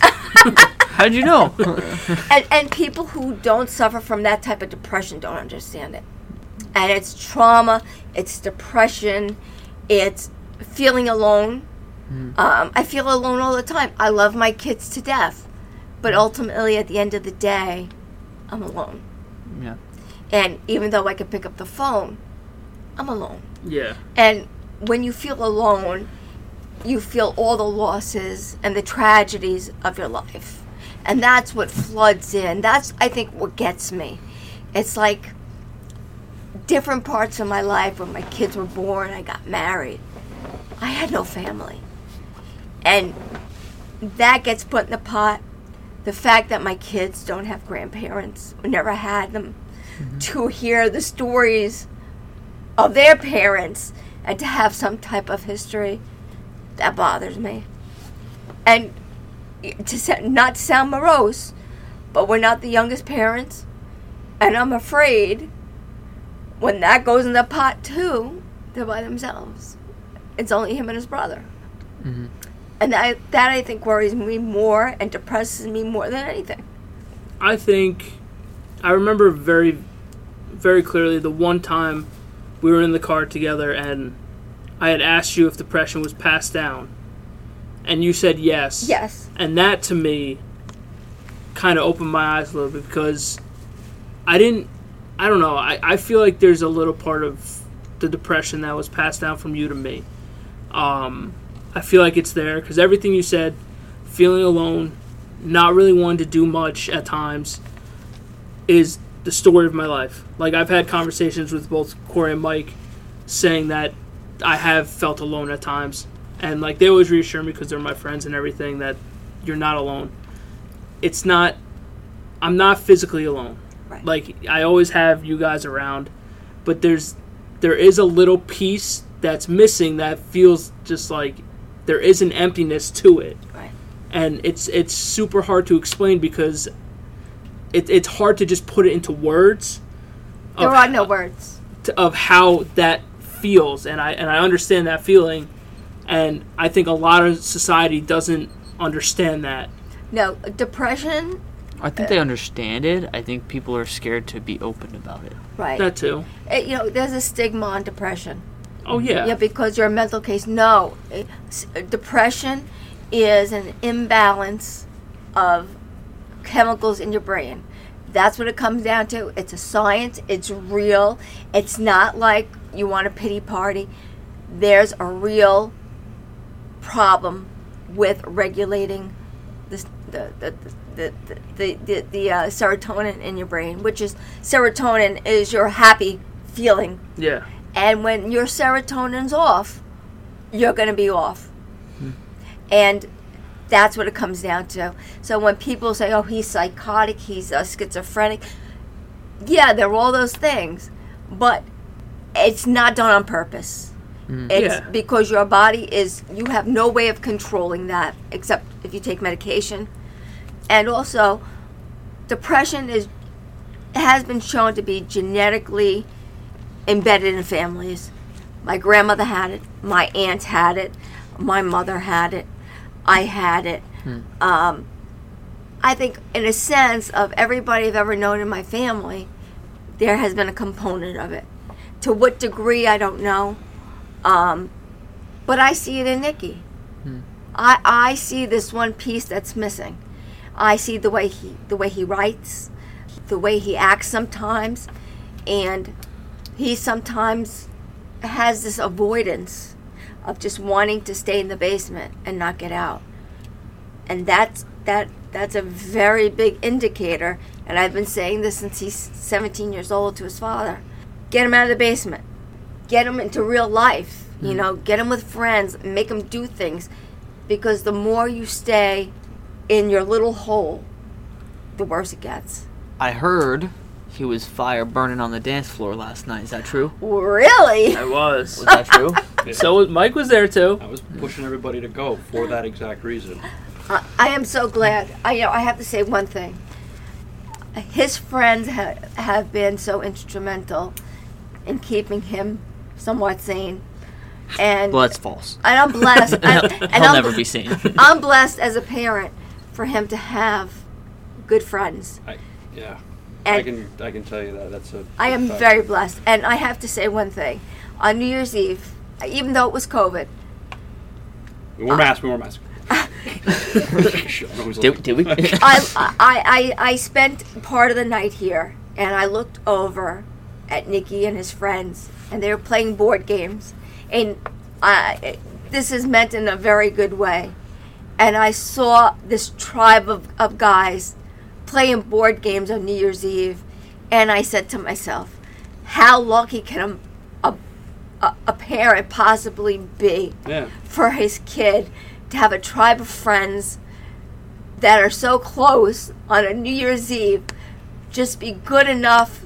How did you know? and, and people who don't suffer from that type of depression don't understand it. And it's trauma, it's depression, it's feeling alone. Um, I feel alone all the time. I love my kids to death, but ultimately, at the end of the day, I'm alone. yeah. And even though I can pick up the phone, I'm alone. Yeah. And when you feel alone, you feel all the losses and the tragedies of your life. And that's what floods in. That's, I think, what gets me. It's like different parts of my life when my kids were born, I got married. I had no family. And that gets put in the pot. The fact that my kids don't have grandparents, we never had them, mm-hmm. to hear the stories of their parents and to have some type of history that bothers me. And to not sound morose but we're not the youngest parents and i'm afraid when that goes in the pot too they're by themselves. It's only him and his brother. Mhm. and that, that i think worries me more and depresses me more than anything. I think I remember very, very clearly the one time we were in the car together and I had asked you if depression was passed down, and you said yes. yes And that to me kind of opened my eyes a little bit because I didn't, I don't know, I, I feel like there's a little part of the depression that was passed down from you to me. Um, I feel like it's there because everything you said, feeling alone, not really wanting to do much at times, is the story of my life. Like I've had conversations with both Corey and Mike saying that I have felt alone at times. And like they always reassure me because they're my friends and everything that you're not alone. It's not I'm not physically alone. Right. Like I always have you guys around, but there's there is a little piece that's missing that feels just like there is an emptiness to it. right And it's it's super hard to explain because it, it's hard to just put it into words. there of are no words to, of how that feels and I and I understand that feeling and I think a lot of society doesn't understand that. no depression I think they understand it. I think people are scared to be open about it. right That too. It- you know there's a stigma on depression Oh yeah. Yeah, because you're a mental case. No, It- s- depression is an imbalance of chemicals in your brain. That's what it comes down to. It's a science. It's real. It's not like you want a pity party. There's a real problem with regulating the the the the the, the, the uh, serotonin in your brain, which is serotonin is your happy feeling, Yeah. and when your serotonin's off, you're going to be off, and that's what it comes down to. So when people say, "Oh, he's psychotic," he's uh, schizophrenic, yeah, they're all those things, but it's not done on purpose. It's Yeah. because your body is you have no way of controlling that except if you take medication. And also depression is has been shown to be genetically embedded in families. My grandmother had it, my aunt had it, my mother had it, I had it. Um, I think, in a sense, of everybody I've ever known in my family, there has been a component of it. To what degree, I don't know. Um, but I see it in Nikki. I, I see this one piece that's missing. I see the way he the way he writes, the way he acts sometimes, and he sometimes has this avoidance of just wanting to stay in the basement and not get out. And that's that that's a very big indicator and I've been saying this since he's 17 years old to his father. Get him out of the basement. Get him into real life, you mm. know, get him with friends, make him do things because the more you stay in your little hole, the worse it gets. I heard he was fire burning on the dance floor last night. Is that true? Really? I was. Was that true? so was- Mike was there too. I was pushing everybody to go for that exact reason. I, I am so glad. I you know I have to say one thing. His friends ha- have been so instrumental in keeping him somewhat sane, and well, that's false. and I'm blessed. and, and He'll I'm, never be seen. I'm blessed as a parent for him to have good friends. I, yeah. I can I can tell you that that's a. I am fact. very blessed. And I have to say one thing. On New Year's Eve, even though it was COVID, uh, We wore masks. We wore masks. I did, did we? I, I, I, I spent part of the night here, and I looked over at Nicky and his friends, and they were playing board games. And I, this is meant in a very good way. And I saw this tribe of, of guys playing board games on New Year's Eve, and I said to myself, how lucky can a, a, a, a parent possibly be yeah. for his kid to have a tribe of friends that are so close on a New Year's Eve just be good enough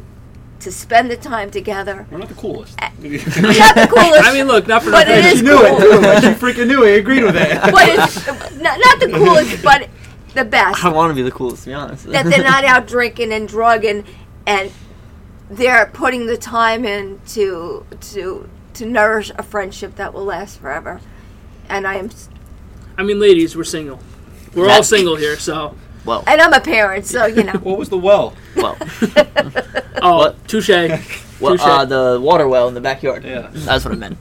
to spend the time together. We're not the coolest. Not the coolest. I mean, look, not for But nothing. it is She knew it. cool. too. She freaking knew it. Agreed with it. but it's not, not the coolest, but the best. I want to be the coolest, to be honest. that they're not out drinking and drugging, and they're putting the time in to to to nourish a friendship that will last forever. And I am, I mean, ladies, we're single. We're all single here, so. well, and I'm a parent, so you know. What was the well? well, Oh, touche. well, Touche. uh, the water well in the backyard. Yeah. That's what I meant.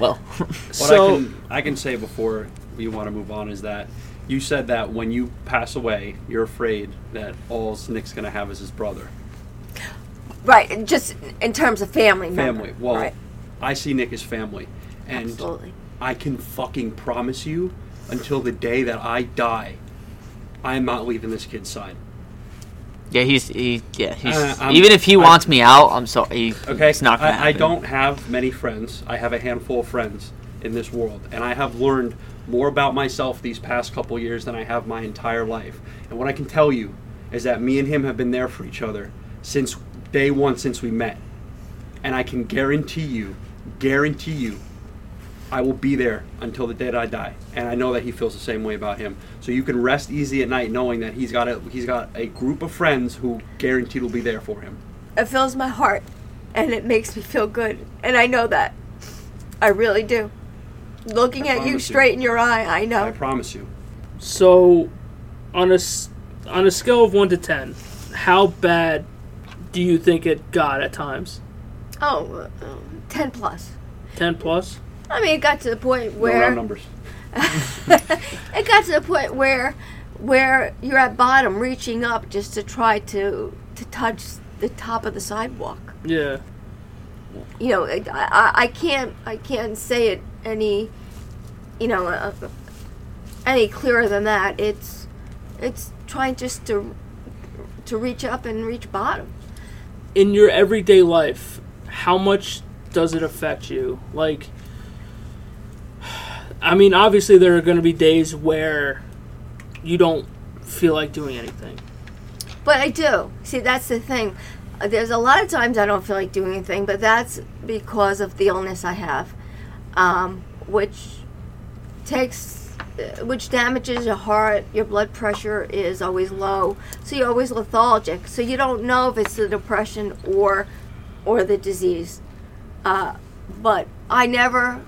well, What So- I can I can say before we want to move on is that you said that when you pass away, you're afraid that all Nick's gonna have is his brother. Right, and just in terms of family member. Family. Well, right. I see Nick as family, and Absolutely. I can fucking promise you, until the day that I die, I am not leaving this kid's side. yeah, he's he, yeah, he's Uh, even if he I- wants me out, I'm sorry. He, Okay, it's not gonna I, I don't have many friends. I have a handful of friends in this world, and I have learned more about myself these past couple years than I have my entire life. And what I can tell you is that me and him have been there for each other since day one, since we met. And I can guarantee you, guarantee you, I will be there until the day that I die. And I know that he feels the same way about him. So you can rest easy at night knowing that he's got a he's got a group of friends who guaranteed will be there for him. It fills my heart, and it makes me feel good, and I know that. I really do. Looking I at you promise you. straight in your eye, I know. I promise you. So, on a s- on a scale of one to ten, how bad do you think it got at times? Oh, uh, 10 plus. Ten plus. I mean, it got to the point No where round numbers. it got to the point where where you're at bottom reaching up just to try to to touch the top of the sidewalk Yeah. you know I, I, I can't i can't say it any you know uh, any clearer than that it's it's trying just to to reach up and reach bottom. in your everyday life, how much does it affect you? Like, I mean, obviously, there are going to be days where you don't feel like doing anything. But I do. See, that's the thing. There's a lot of times I don't feel like doing anything, but that's because of the illness I have, um, which takes, which damages your heart. Your blood pressure is always low, so you're always lethargic. So you don't know if it's the depression or, or the disease. Uh, but I never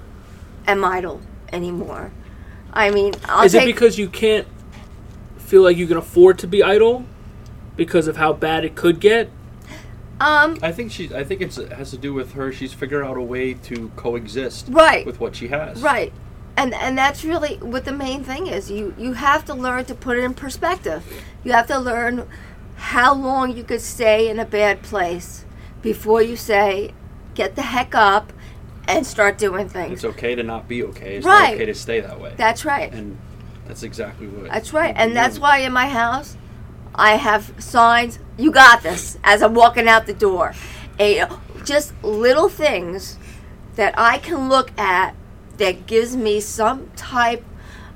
am idle anymore. I mean, I'll Is it because you can't feel like you can afford to be idle because of how bad it could get? Um, I think she. I think it's, it has to do with her. She's figured out a way to coexist Right. with what she has. Right. And and that's really what the main thing is. You you have to learn to put it in perspective. You have to learn how long you could stay in a bad place before you say get the heck up and start doing things. It's okay to not be okay. It's Right. not okay to stay that way. That's right. and that's exactly what. That's right. And that's why in my house I have signs, you got this, as I'm walking out the door. A, just little things that I can look at that gives me some type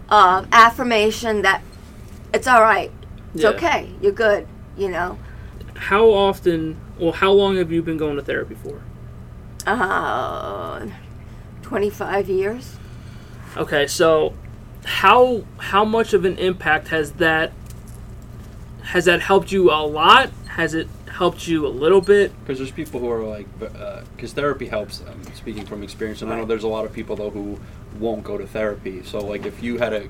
of affirmation that it's all right. It's Yeah. okay. You're good. You know. How often, well, how long have you been going to therapy for? Uh, 25 years. Okay, so how how much of an impact has that has that helped you a lot? Has it helped you a little bit? Because there's people who are like, because therapy helps them. Speaking from experience, and I know there's a lot of people though who won't go to therapy. So like, if you had a,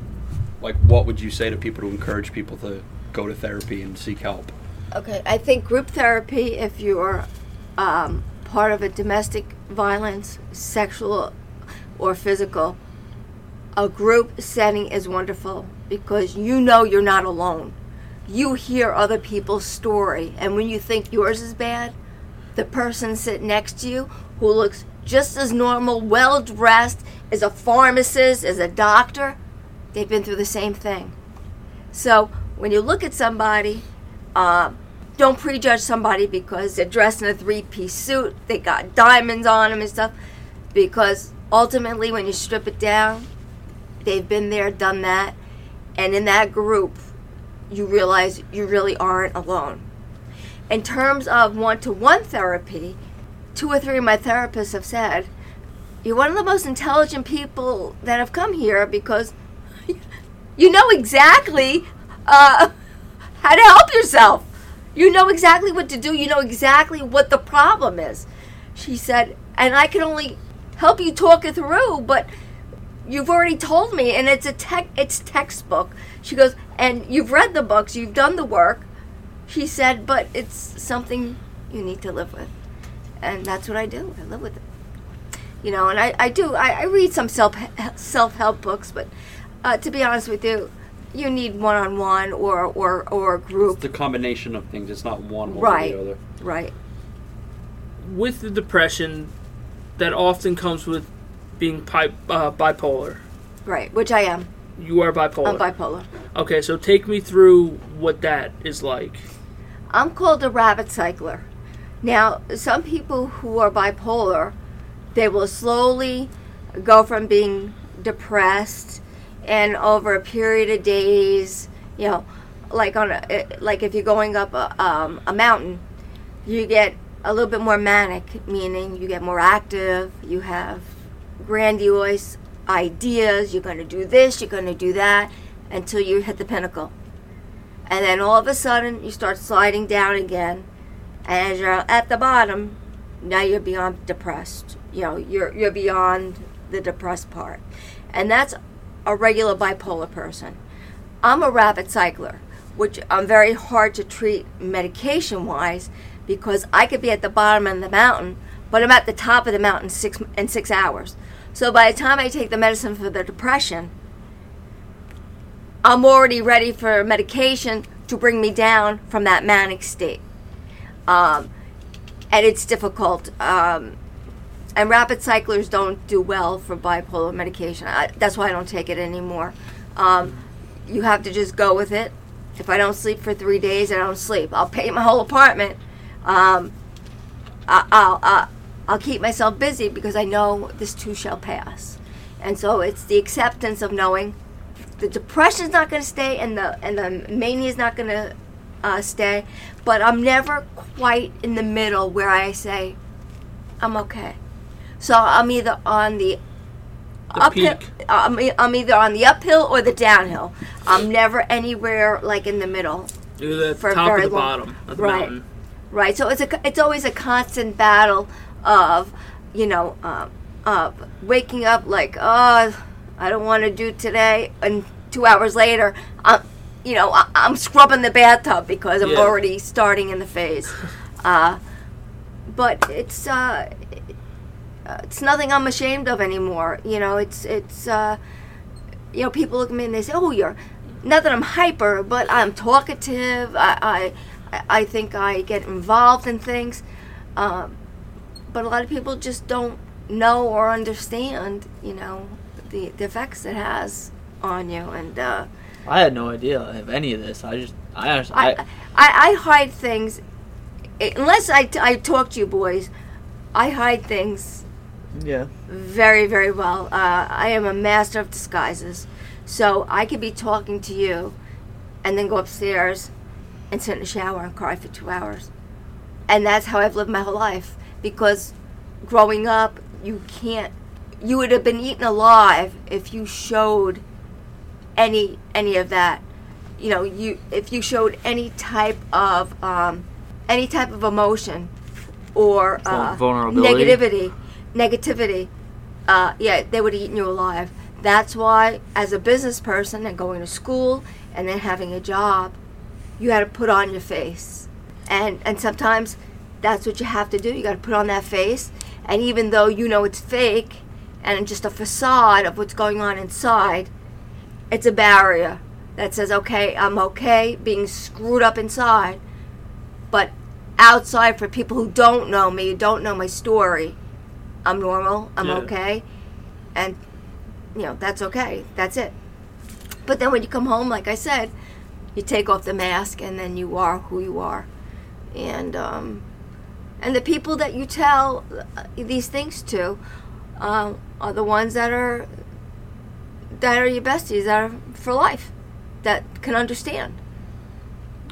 like, what would you say to people to encourage people to go to therapy and seek help? Okay, I think group therapy, if you're um, part of a domestic violence, sexual or physical, a group setting is wonderful because you know you're not alone. You hear other people's story, and when you think yours is bad, the person sitting next to you who looks just as normal, well dressed, is a pharmacist, is a doctor, they've been through the same thing. So when you look at somebody, uh, don't prejudge somebody because they're dressed in a three-piece suit, they got diamonds on them and stuff. Because ultimately, when you strip it down, they've been there, done that, and in that group, you realize you really aren't alone. In terms of one-to-one therapy, two or three of my therapists have said, "You're one of the most intelligent people that have come here because." you know exactly uh, how to help yourself. You know exactly what to do. You know exactly what the problem is. She said, and I can only help you talk it through, but you've already told me, and it's a tech, it's textbook. She goes, and you've read the books, you've done the work. She said, but it's something you need to live with, and that's what I do. I live with it. You know, and I, I do. I, I read some self self help books, but uh, to be honest with you, you need one on one or or or a group. It's a combination of things. It's not one over Right. the other. Right. With the depression that often comes with being pi- uh, bipolar. Right. Which I am. You are bipolar. I'm bipolar. Okay, so take me through what that is like. I'm called a rapid cycler. Now, some people who are bipolar, they will slowly go from being depressed and over a period of days, you know, like on a, eh, like if you're going up a, um, a mountain, you get a little bit more manic, meaning you get more active, you have grandiose ideas, you're going to do this, you're going to do that until you hit the pinnacle. And then all of a sudden you start sliding down again and as you're at the bottom now you're beyond depressed. You know you're you're beyond the depressed part. And that's a regular bipolar person. I'm a rapid cycler which i'm very hard to treat medication wise because i could be at the bottom of the mountain but i'm at the top of the mountain six in six hours so by the time i take the medicine for the depression I'm already ready for medication to bring me down from that manic state. Um, and it's difficult. Um, and rapid cyclers don't do well for bipolar medication. I, that's why I don't take it anymore. Um, you have to just go with it If I don't sleep for three days, I don't sleep. I'll paint my whole apartment. Um, I, I'll, I'll, keep myself busy because I know this too shall pass. And so it's the acceptance of knowing the depression's not going to stay and the and the mania is not going to uh, stay, but I'm never quite in the middle where I say I'm okay. So I'm either on the, The uphill. peak. I'm, I'm either on the uphill or the downhill. I'm never anywhere like in the middle. You're the For top or the long- bottom of the right. mountain. Right. So it's a it's always a constant battle of, you know, um, of waking up like, oh, I don't want to do today, and two hours later, I'm, you know, I, I'm scrubbing the bathtub because I'm Yeah. already starting in the phase. Uh, but it's uh, it's nothing I'm ashamed of anymore. You know, it's it's uh, you know, people look at me and they say, "Oh, you're." Not that I'm hyper, but I'm talkative. I I, I think I get involved in things, um, but a lot of people just don't know or understand. You know, the, the effects it has on you, and uh, I had no idea of any of this. I just, I, honestly, I, I, I I hide things unless I I talk to you boys. I hide things yeah. very very well uh, i am a master of disguises so i could be talking to you and then go upstairs and sit in the shower and cry for two hours and that's how i've lived my whole life because growing up you can't you would have been eaten alive if you showed any any of that. You know you if you showed any type of um, any type of emotion or uh, vulnerability? negativity negativity uh, yeah they would have eaten you alive. That's why as a business person and going to school and then having a job you had to put on your face. And and sometimes that's what you have to do. You got to put on that face. And even though you know it's fake and just a facade of what's going on inside it's a barrier that says okay i'm okay being screwed up inside. But outside for people who don't know me don't know my story i'm normal i'm Yeah. okay. And you know that's okay. That's it. But then when you come home like i said you take off the mask and then you are who you are. And um, and the people that you tell uh, these things to uh, are the ones that are that are your besties that are for life that can understand.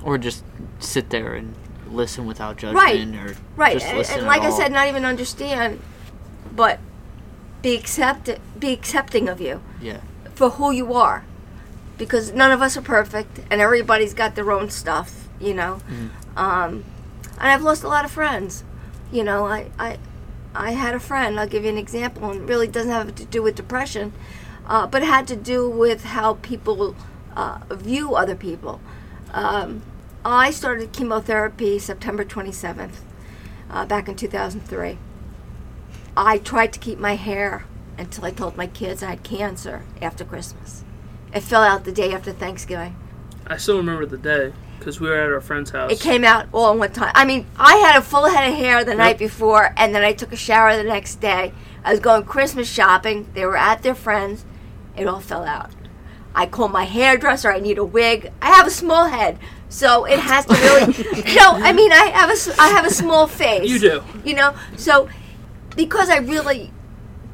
Or just sit there and listen without Right. judgment, or right. just and, listen and like i all. said not even understand but be accepted be accepting of you yeah, for who you are. Because none of us are perfect and everybody's got their own stuff you know? Um, and i've lost a lot of friends you know I, I i had a friend i'll give you an example and it really doesn't have to do with depression uh, but it had to do with how people uh, view other people um, i started chemotherapy september 27th uh, back in 2003 I tried to keep my hair until I told my kids I had cancer after Christmas. It fell out the day after Thanksgiving. I still remember the day because we were at our friend's house. It came out all in one time. I mean, I had a full head of hair the night before, and then I took a shower the next day. I was going Christmas shopping. They were at their friends. It all fell out. I called my hairdresser. I need a wig. I have a small head, so it has to really. no, I mean, I have a I have a small face. You do. You know, so because I really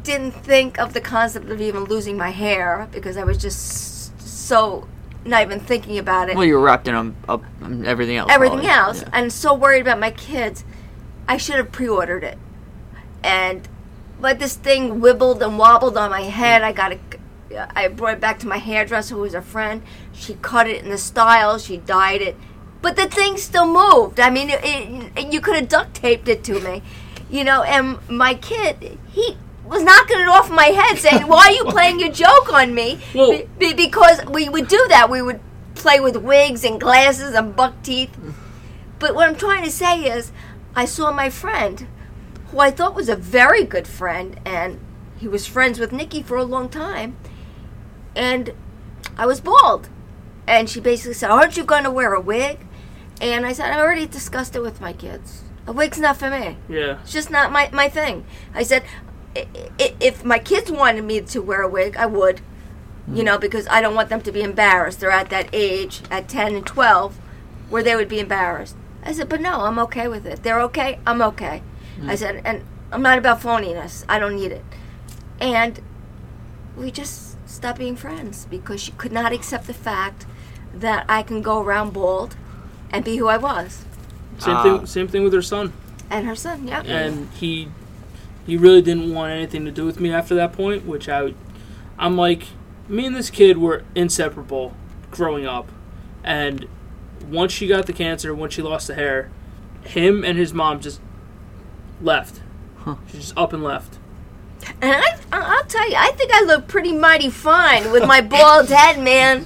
didn't think of the concept of even losing my hair because I was just so not even thinking about it. Well, you're wrapped in um, up um, everything else. everything probably. else. Yeah. and so worried about my kids. I should have pre-ordered it. And but this thing wibbled and wobbled on my head. I got it i brought it back to my hairdresser who was a friend. She cut it in the style. She dyed it. But the thing still moved. I mean it, it, you could have duct taped it to me. You know and my kid he was knocking it off my head saying why are you playing your joke on me Well- Be- be- because we would do that we would play with wigs and glasses and buck teeth but what I'm trying to say is, I saw my friend, who I thought was a very good friend, and he was friends with Nikki for a long time, and I was bald. And she basically said, Aren't you going to wear a wig? And I said, I already discussed it with my kids. A wig's not for me. Yeah. It's just not my, my thing. I said, "I- i- if my kids wanted me to wear a wig, I would. you know, because I don't want them to be embarrassed. They're at that age, at 10 and 12, where they would be embarrassed. I said, but no, I'm okay with it. They're okay, I'm okay. I said, and I'm not about phoniness. I don't need it. And we just stopped being friends because she could not accept the fact that I can go around bald and be who I was. Same Ah. thing. Same thing with her son. And her son, yeah. and he he really didn't want anything to do with me after that point which i i'm like me and this kid were inseparable growing up and once she got the cancer once she lost the hair him and his mom just left Huh. she just up and left And I, I- I'll tell you, I think I look pretty mighty fine with my bald head, man.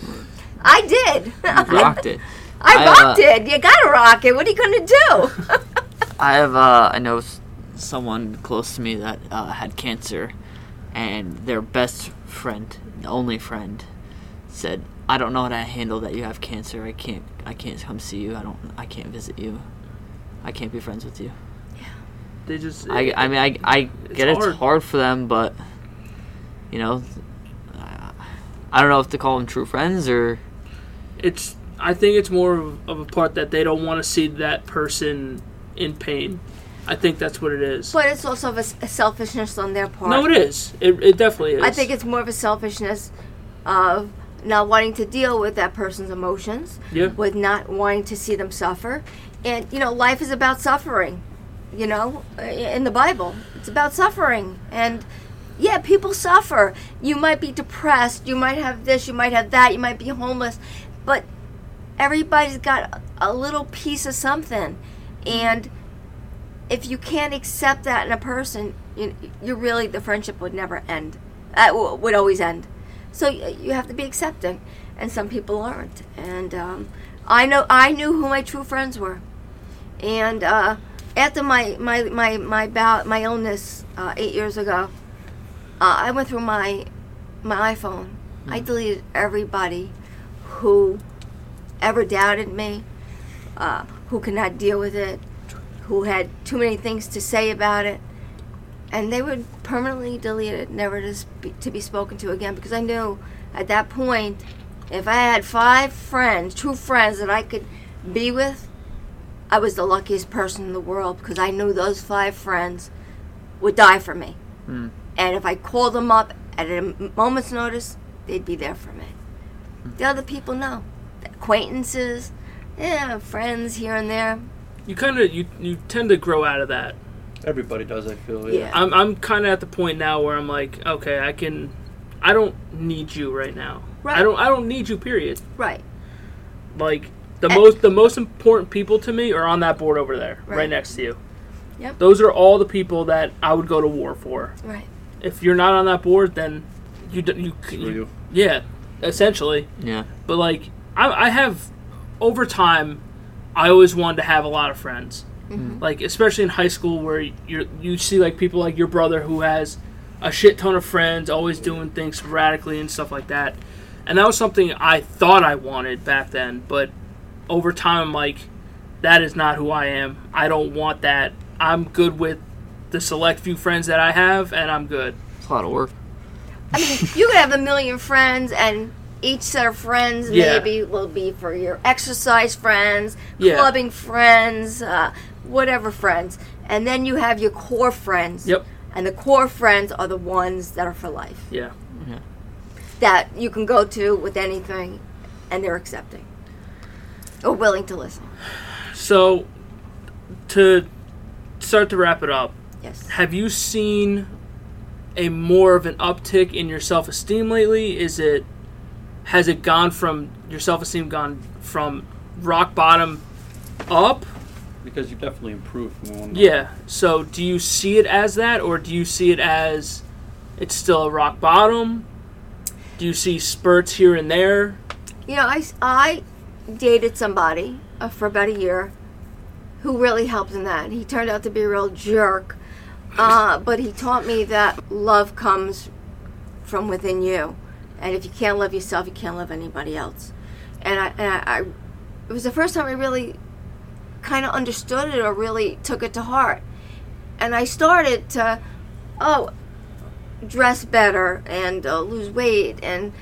I did. You rocked it. I I, rocked uh, it. You gotta rock it. What are you gonna do? I have uh, I know s- someone close to me that uh, had cancer, and their best friend, the only friend, said, "I don't know how to handle that you have cancer. I can't. I can't come see you. I don't. I can't visit you. I can't be friends with you." Yeah. They just I, I mean, I, I get it's hard. hard. for them, but you know, uh, I don't know if to call them true friends or it's i think it's more of, of a part that they don't want to see that person in pain i think that's what it is but it's also a, a, selfishness on their part. no it is it, it definitely is I think it's more of a selfishness of not wanting to deal with that person's emotions, yeah with not wanting to see them suffer. And, you know, life is about suffering, you know, in the Bible. It's about suffering. And, yeah, people suffer. You might be depressed. You might have this. You might have that. You might be homeless. But everybody's got a little piece of something. And if you can't accept that in a person, you, you really, the friendship would never end. That w- would always end. So y- you have to be accepting. And some people aren't. And um, I know I knew who my true friends were. And uh, after my my my my bout my illness uh, eight years ago, uh, I went through my my iPhone. I deleted everybody who ever doubted me, uh, who could not deal with it, who had too many things to say about it, and they would permanently delete it, never to spe- to be spoken to again. Because I knew at that point, if I had five friends, true friends that I could be with, I was the luckiest person in the world because I knew those five friends would die for me. Hmm. And if I called them up at a moment's notice, they'd be there for me. The other people know. Acquaintances, yeah, friends here and there. You kind of you, you tend to grow out of that Everybody does, I feel. Yeah. Yeah. I'm I'm kind of at the point now where I'm like, okay, I can, I don't need you right now. Right. I don't I don't need you. Period. Right. Like the Eh. most the most important people to me are on that board over there, right, Right. next to you. Yep. Those are all the people that I would go to war for. Right. If you're not on that board, then you d- you, Screw you you. yeah, essentially. yeah. But like I, I have over time, I always wanted to have a lot of friends. Mm-hmm. Like especially in high school where you you see like people like your brother who has a shit ton of friends, always doing things sporadically and stuff like that. And that was something I thought I wanted back then, but over time I'm like that is not who I am. I don't want that. I'm good with the select few friends that I have and I'm good. It's a lot of work. I mean, you could have a million friends, and each set of friends Yeah. maybe will be for your exercise friends, Yeah. clubbing friends, uh, whatever friends. And then you have your core friends. Yep. And the core friends are the ones that are for life. Yeah. That you can go to with anything, and they're accepting or willing to listen. So to start to wrap it up, Yes. have you seen a more of an uptick in your self-esteem lately is it has it gone from your self-esteem gone from rock bottom up Because you definitely improved from one. yeah so do you see it as that or do you see it as it's still a rock bottom do you see spurts here and there You know, I, I dated somebody uh, for about a year who really helped in that. He turned out to be a real jerk, uh, but he taught me that love comes from within you. And if you can't love yourself, you can't love anybody else. And I, and I, I it was the first time I really kind of understood it or really took it to heart. And I started to, oh, dress better and uh, lose weight and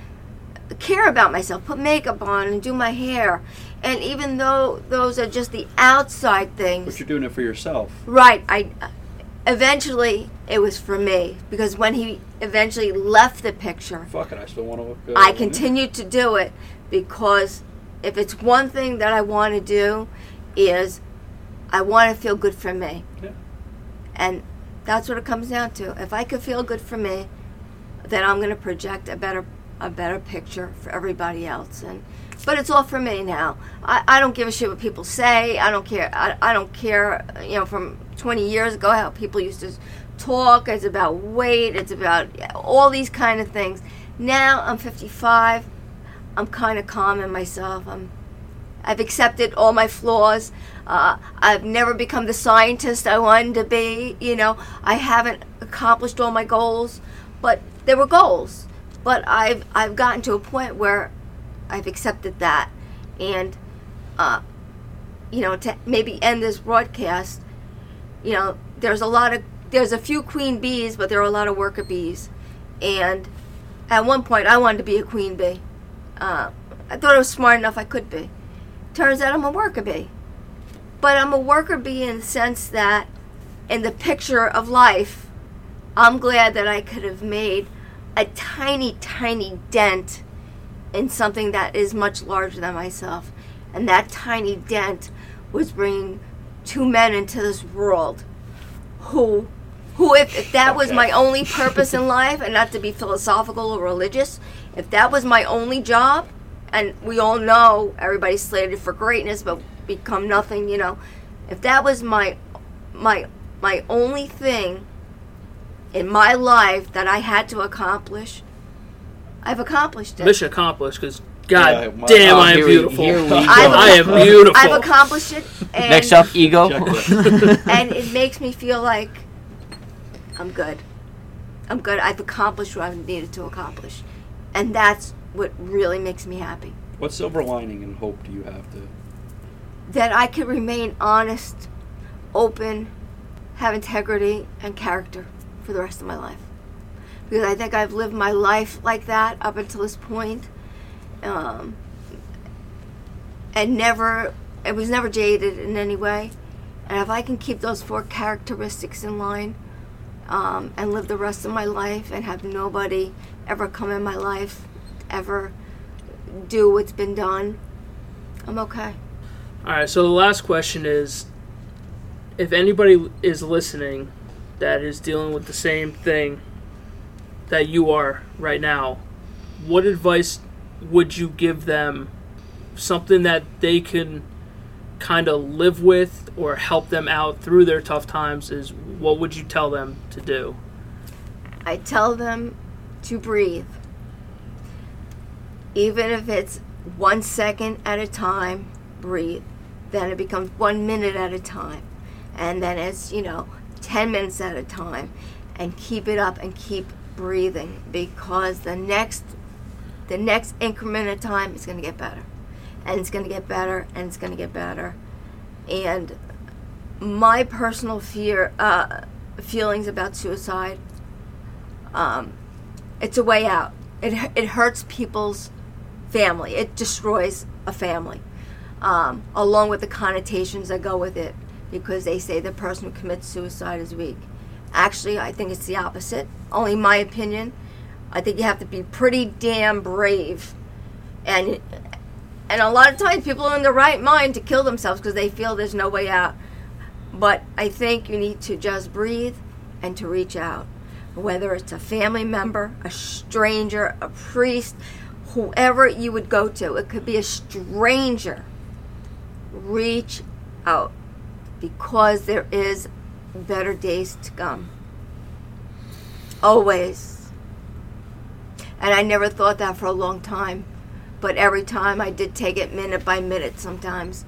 care about myself, put makeup on and do my hair. And even though those are just the outside things, But you're doing it for yourself. Right. I eventually it was for me because when he eventually left the picture, Fuck it, I still want to look good. I continued to do it because if it's one thing that I want to do is I want to feel good for me. Yeah. And that's what it comes down to. If I could feel good for me, then I'm going to project a better a better picture for everybody else and but it's all for me now. I, I don't give a shit what people say. I don't care. I, I don't care, you know, from 20 years ago how people used to talk. It's about weight. It's about all these kind of things. Now I'm 55. I'm kind of calm in myself. I'm, I've accepted all my flaws. Uh, I've never become the scientist I wanted to be. You know, I haven't accomplished all my goals, but there were goals. But I've I've gotten to a point where I've accepted that, and uh, you know, to maybe end this broadcast, you know, there's a lot of there's a few queen bees, but there are a lot of worker bees, and at one point I wanted to be a queen bee. Uh, I thought I was smart enough I could be. Turns out I'm a worker bee, but I'm a worker bee in the sense that, in the picture of life, I'm glad that I could have made a tiny, tiny dent in something that is much larger than myself. And that tiny dent was bringing two men into this world who, who if, if that was my only purpose in life, and not to be philosophical or religious, if that was my only job, and we all know everybody's slated for greatness but become nothing, you know, if that was my, my, my only thing in my life that I had to accomplish, I've accomplished it. Mission accomplished. Because God Yeah, my- damn, Oh, I am beautiful. here we. I am beautiful. I've accomplished it, and, Next up, ego. And it makes me feel like I'm good. I'm good. I've accomplished what I needed to accomplish, and that's what really makes me happy. What silver lining and hope do you have to? That I can remain honest, open, have integrity and character for the rest of my life. Because I think I've lived my life like that up until this point, um, and never it was never jaded in any way. And if I can keep those four characteristics in line um, and live the rest of my life and have nobody ever come in my life, ever do what's been done, I'm okay. All right, so the last question is if anybody is listening that is dealing with the same thing that you are right now, what advice would you give them? Something that they can kind of live with or help them out through their tough times is what would you tell them to do? I tell them to breathe. Even if it's one second at a time, breathe. Then it becomes one minute at a time. And then it's, you know, 10 minutes at a time. And keep it up and keep breathing because the next the next increment of time is going to get better. And it's going to get better and it's going to get better. And my personal fear uh, feelings about suicide um, it's a way out. It, it hurts people's family. It destroys a family, um, along with the connotations that go with it, because they say the person who commits suicide is weak. Actually, I think it's the opposite. Only my opinion. I think you have to be pretty damn brave, and and a lot of times people are in the right mind to kill themselves because they feel there's no way out. But I think you need to just breathe and to reach out whether it's a family member, a stranger, a priest, whoever you would go to. It could be a stranger. Reach out because there is better days to come. Always. And I never thought that for a long time. But every time I did take it minute by minute sometimes.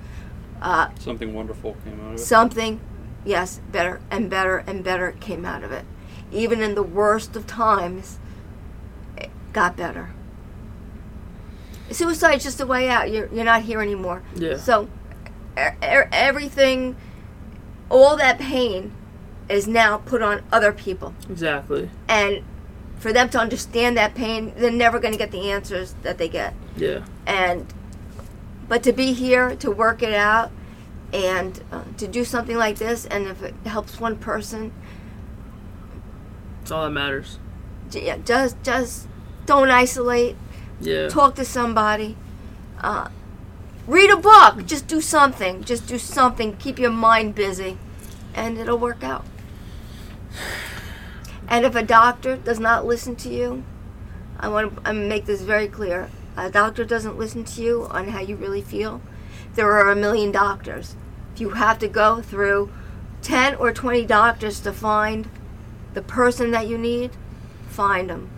Uh, Something wonderful came out of it. something, yes, better and better and better came out of it. Even in the worst of times, it got better. Suicide's just a way out. You're, you're not here anymore. Yeah. So, e- e- everything, all that pain is now put on other people. Exactly. And for them to understand that pain, they're never going to get the answers that they get. Yeah. And but to be here to work it out and uh, to do something like this, and if it helps one person, it's all that matters. yeah, just just don't isolate. Yeah. Talk to somebody. Uh, read a book. Just do something. Just do something. Keep your mind busy, and it'll work out. And if a doctor does not listen to you, I want to make this very clear. A doctor doesn't listen to you on how you really feel. There are a million doctors. If you have to go through 10 or 20 doctors to find the person that you need, find them.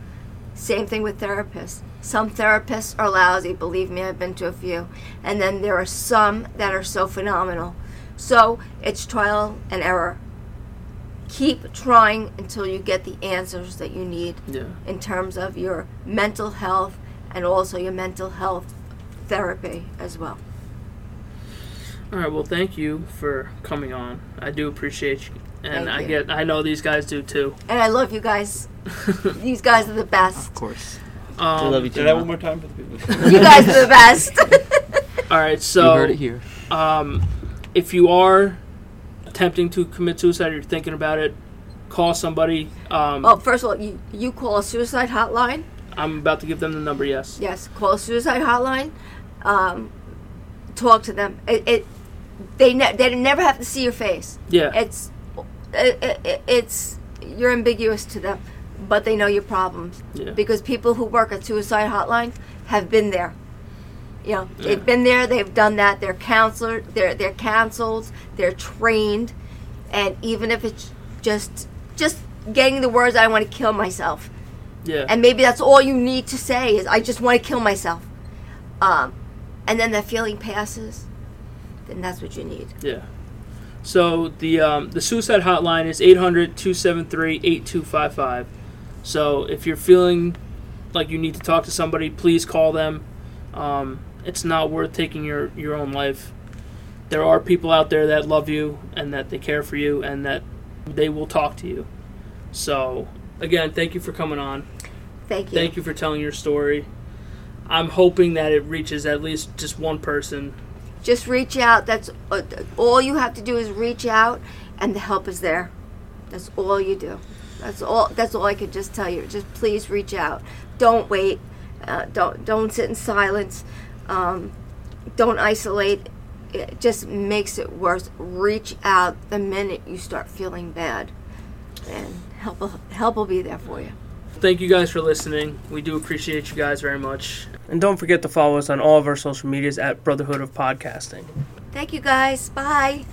Same thing with therapists. Some therapists are lousy, believe me, I've been to a few. And then there are some that are so phenomenal. So it's trial and error. Keep trying until you get the answers that you need Yeah. in terms of your mental health and also your mental health therapy as well. All right. Well, thank you for coming on. I do appreciate you, and Thank I you. get. I know these guys do too. And I love you guys. These guys are the best. Of course. Um, we love you Say too. that Ma. one more time for the people. You guys are the best. All right. So you So, heard it here. um, if you are attempting to commit suicide, or you're thinking about it, call somebody. Um, oh, first of all, you, you call a suicide hotline. I'm about to give them the number. Yes. Yes, call a suicide hotline. Um, talk to them. It, it they ne- they never have to see your face. Yeah. It's it, it, it's you're ambiguous to them, but they know your problems Yeah. because people who work at suicide hotlines have been there. You know, Yeah. they've been there. They've done that. They're counselor. They're they're counseled. They're trained, and even if it's just just getting the words, "I want to kill myself," yeah. and maybe that's all you need to say is i just want to kill myself um, and then that feeling passes then that's what you need Yeah. So the um, the suicide hotline is 800-273-8255. So if you're feeling like you need to talk to somebody, please call them. Um, it's not worth taking your, your own life. There are people out there that love you and that they care for you and that they will talk to you. So again, thank you for coming on. thank you Thank you for telling your story. I'm hoping that it reaches at least just one person. just reach out that's uh, all you have to do is reach out and the help is there that's all you do that's all that's all i could just tell you just please reach out don't wait uh, don't don't sit in silence um, don't isolate it just makes it worse reach out the minute you start feeling bad and help will, help will be there for you Thank you guys for listening. We do appreciate you guys very much. And don't forget to follow us on all of our social medias at Brotherhood of Podcasting. thank you guys bye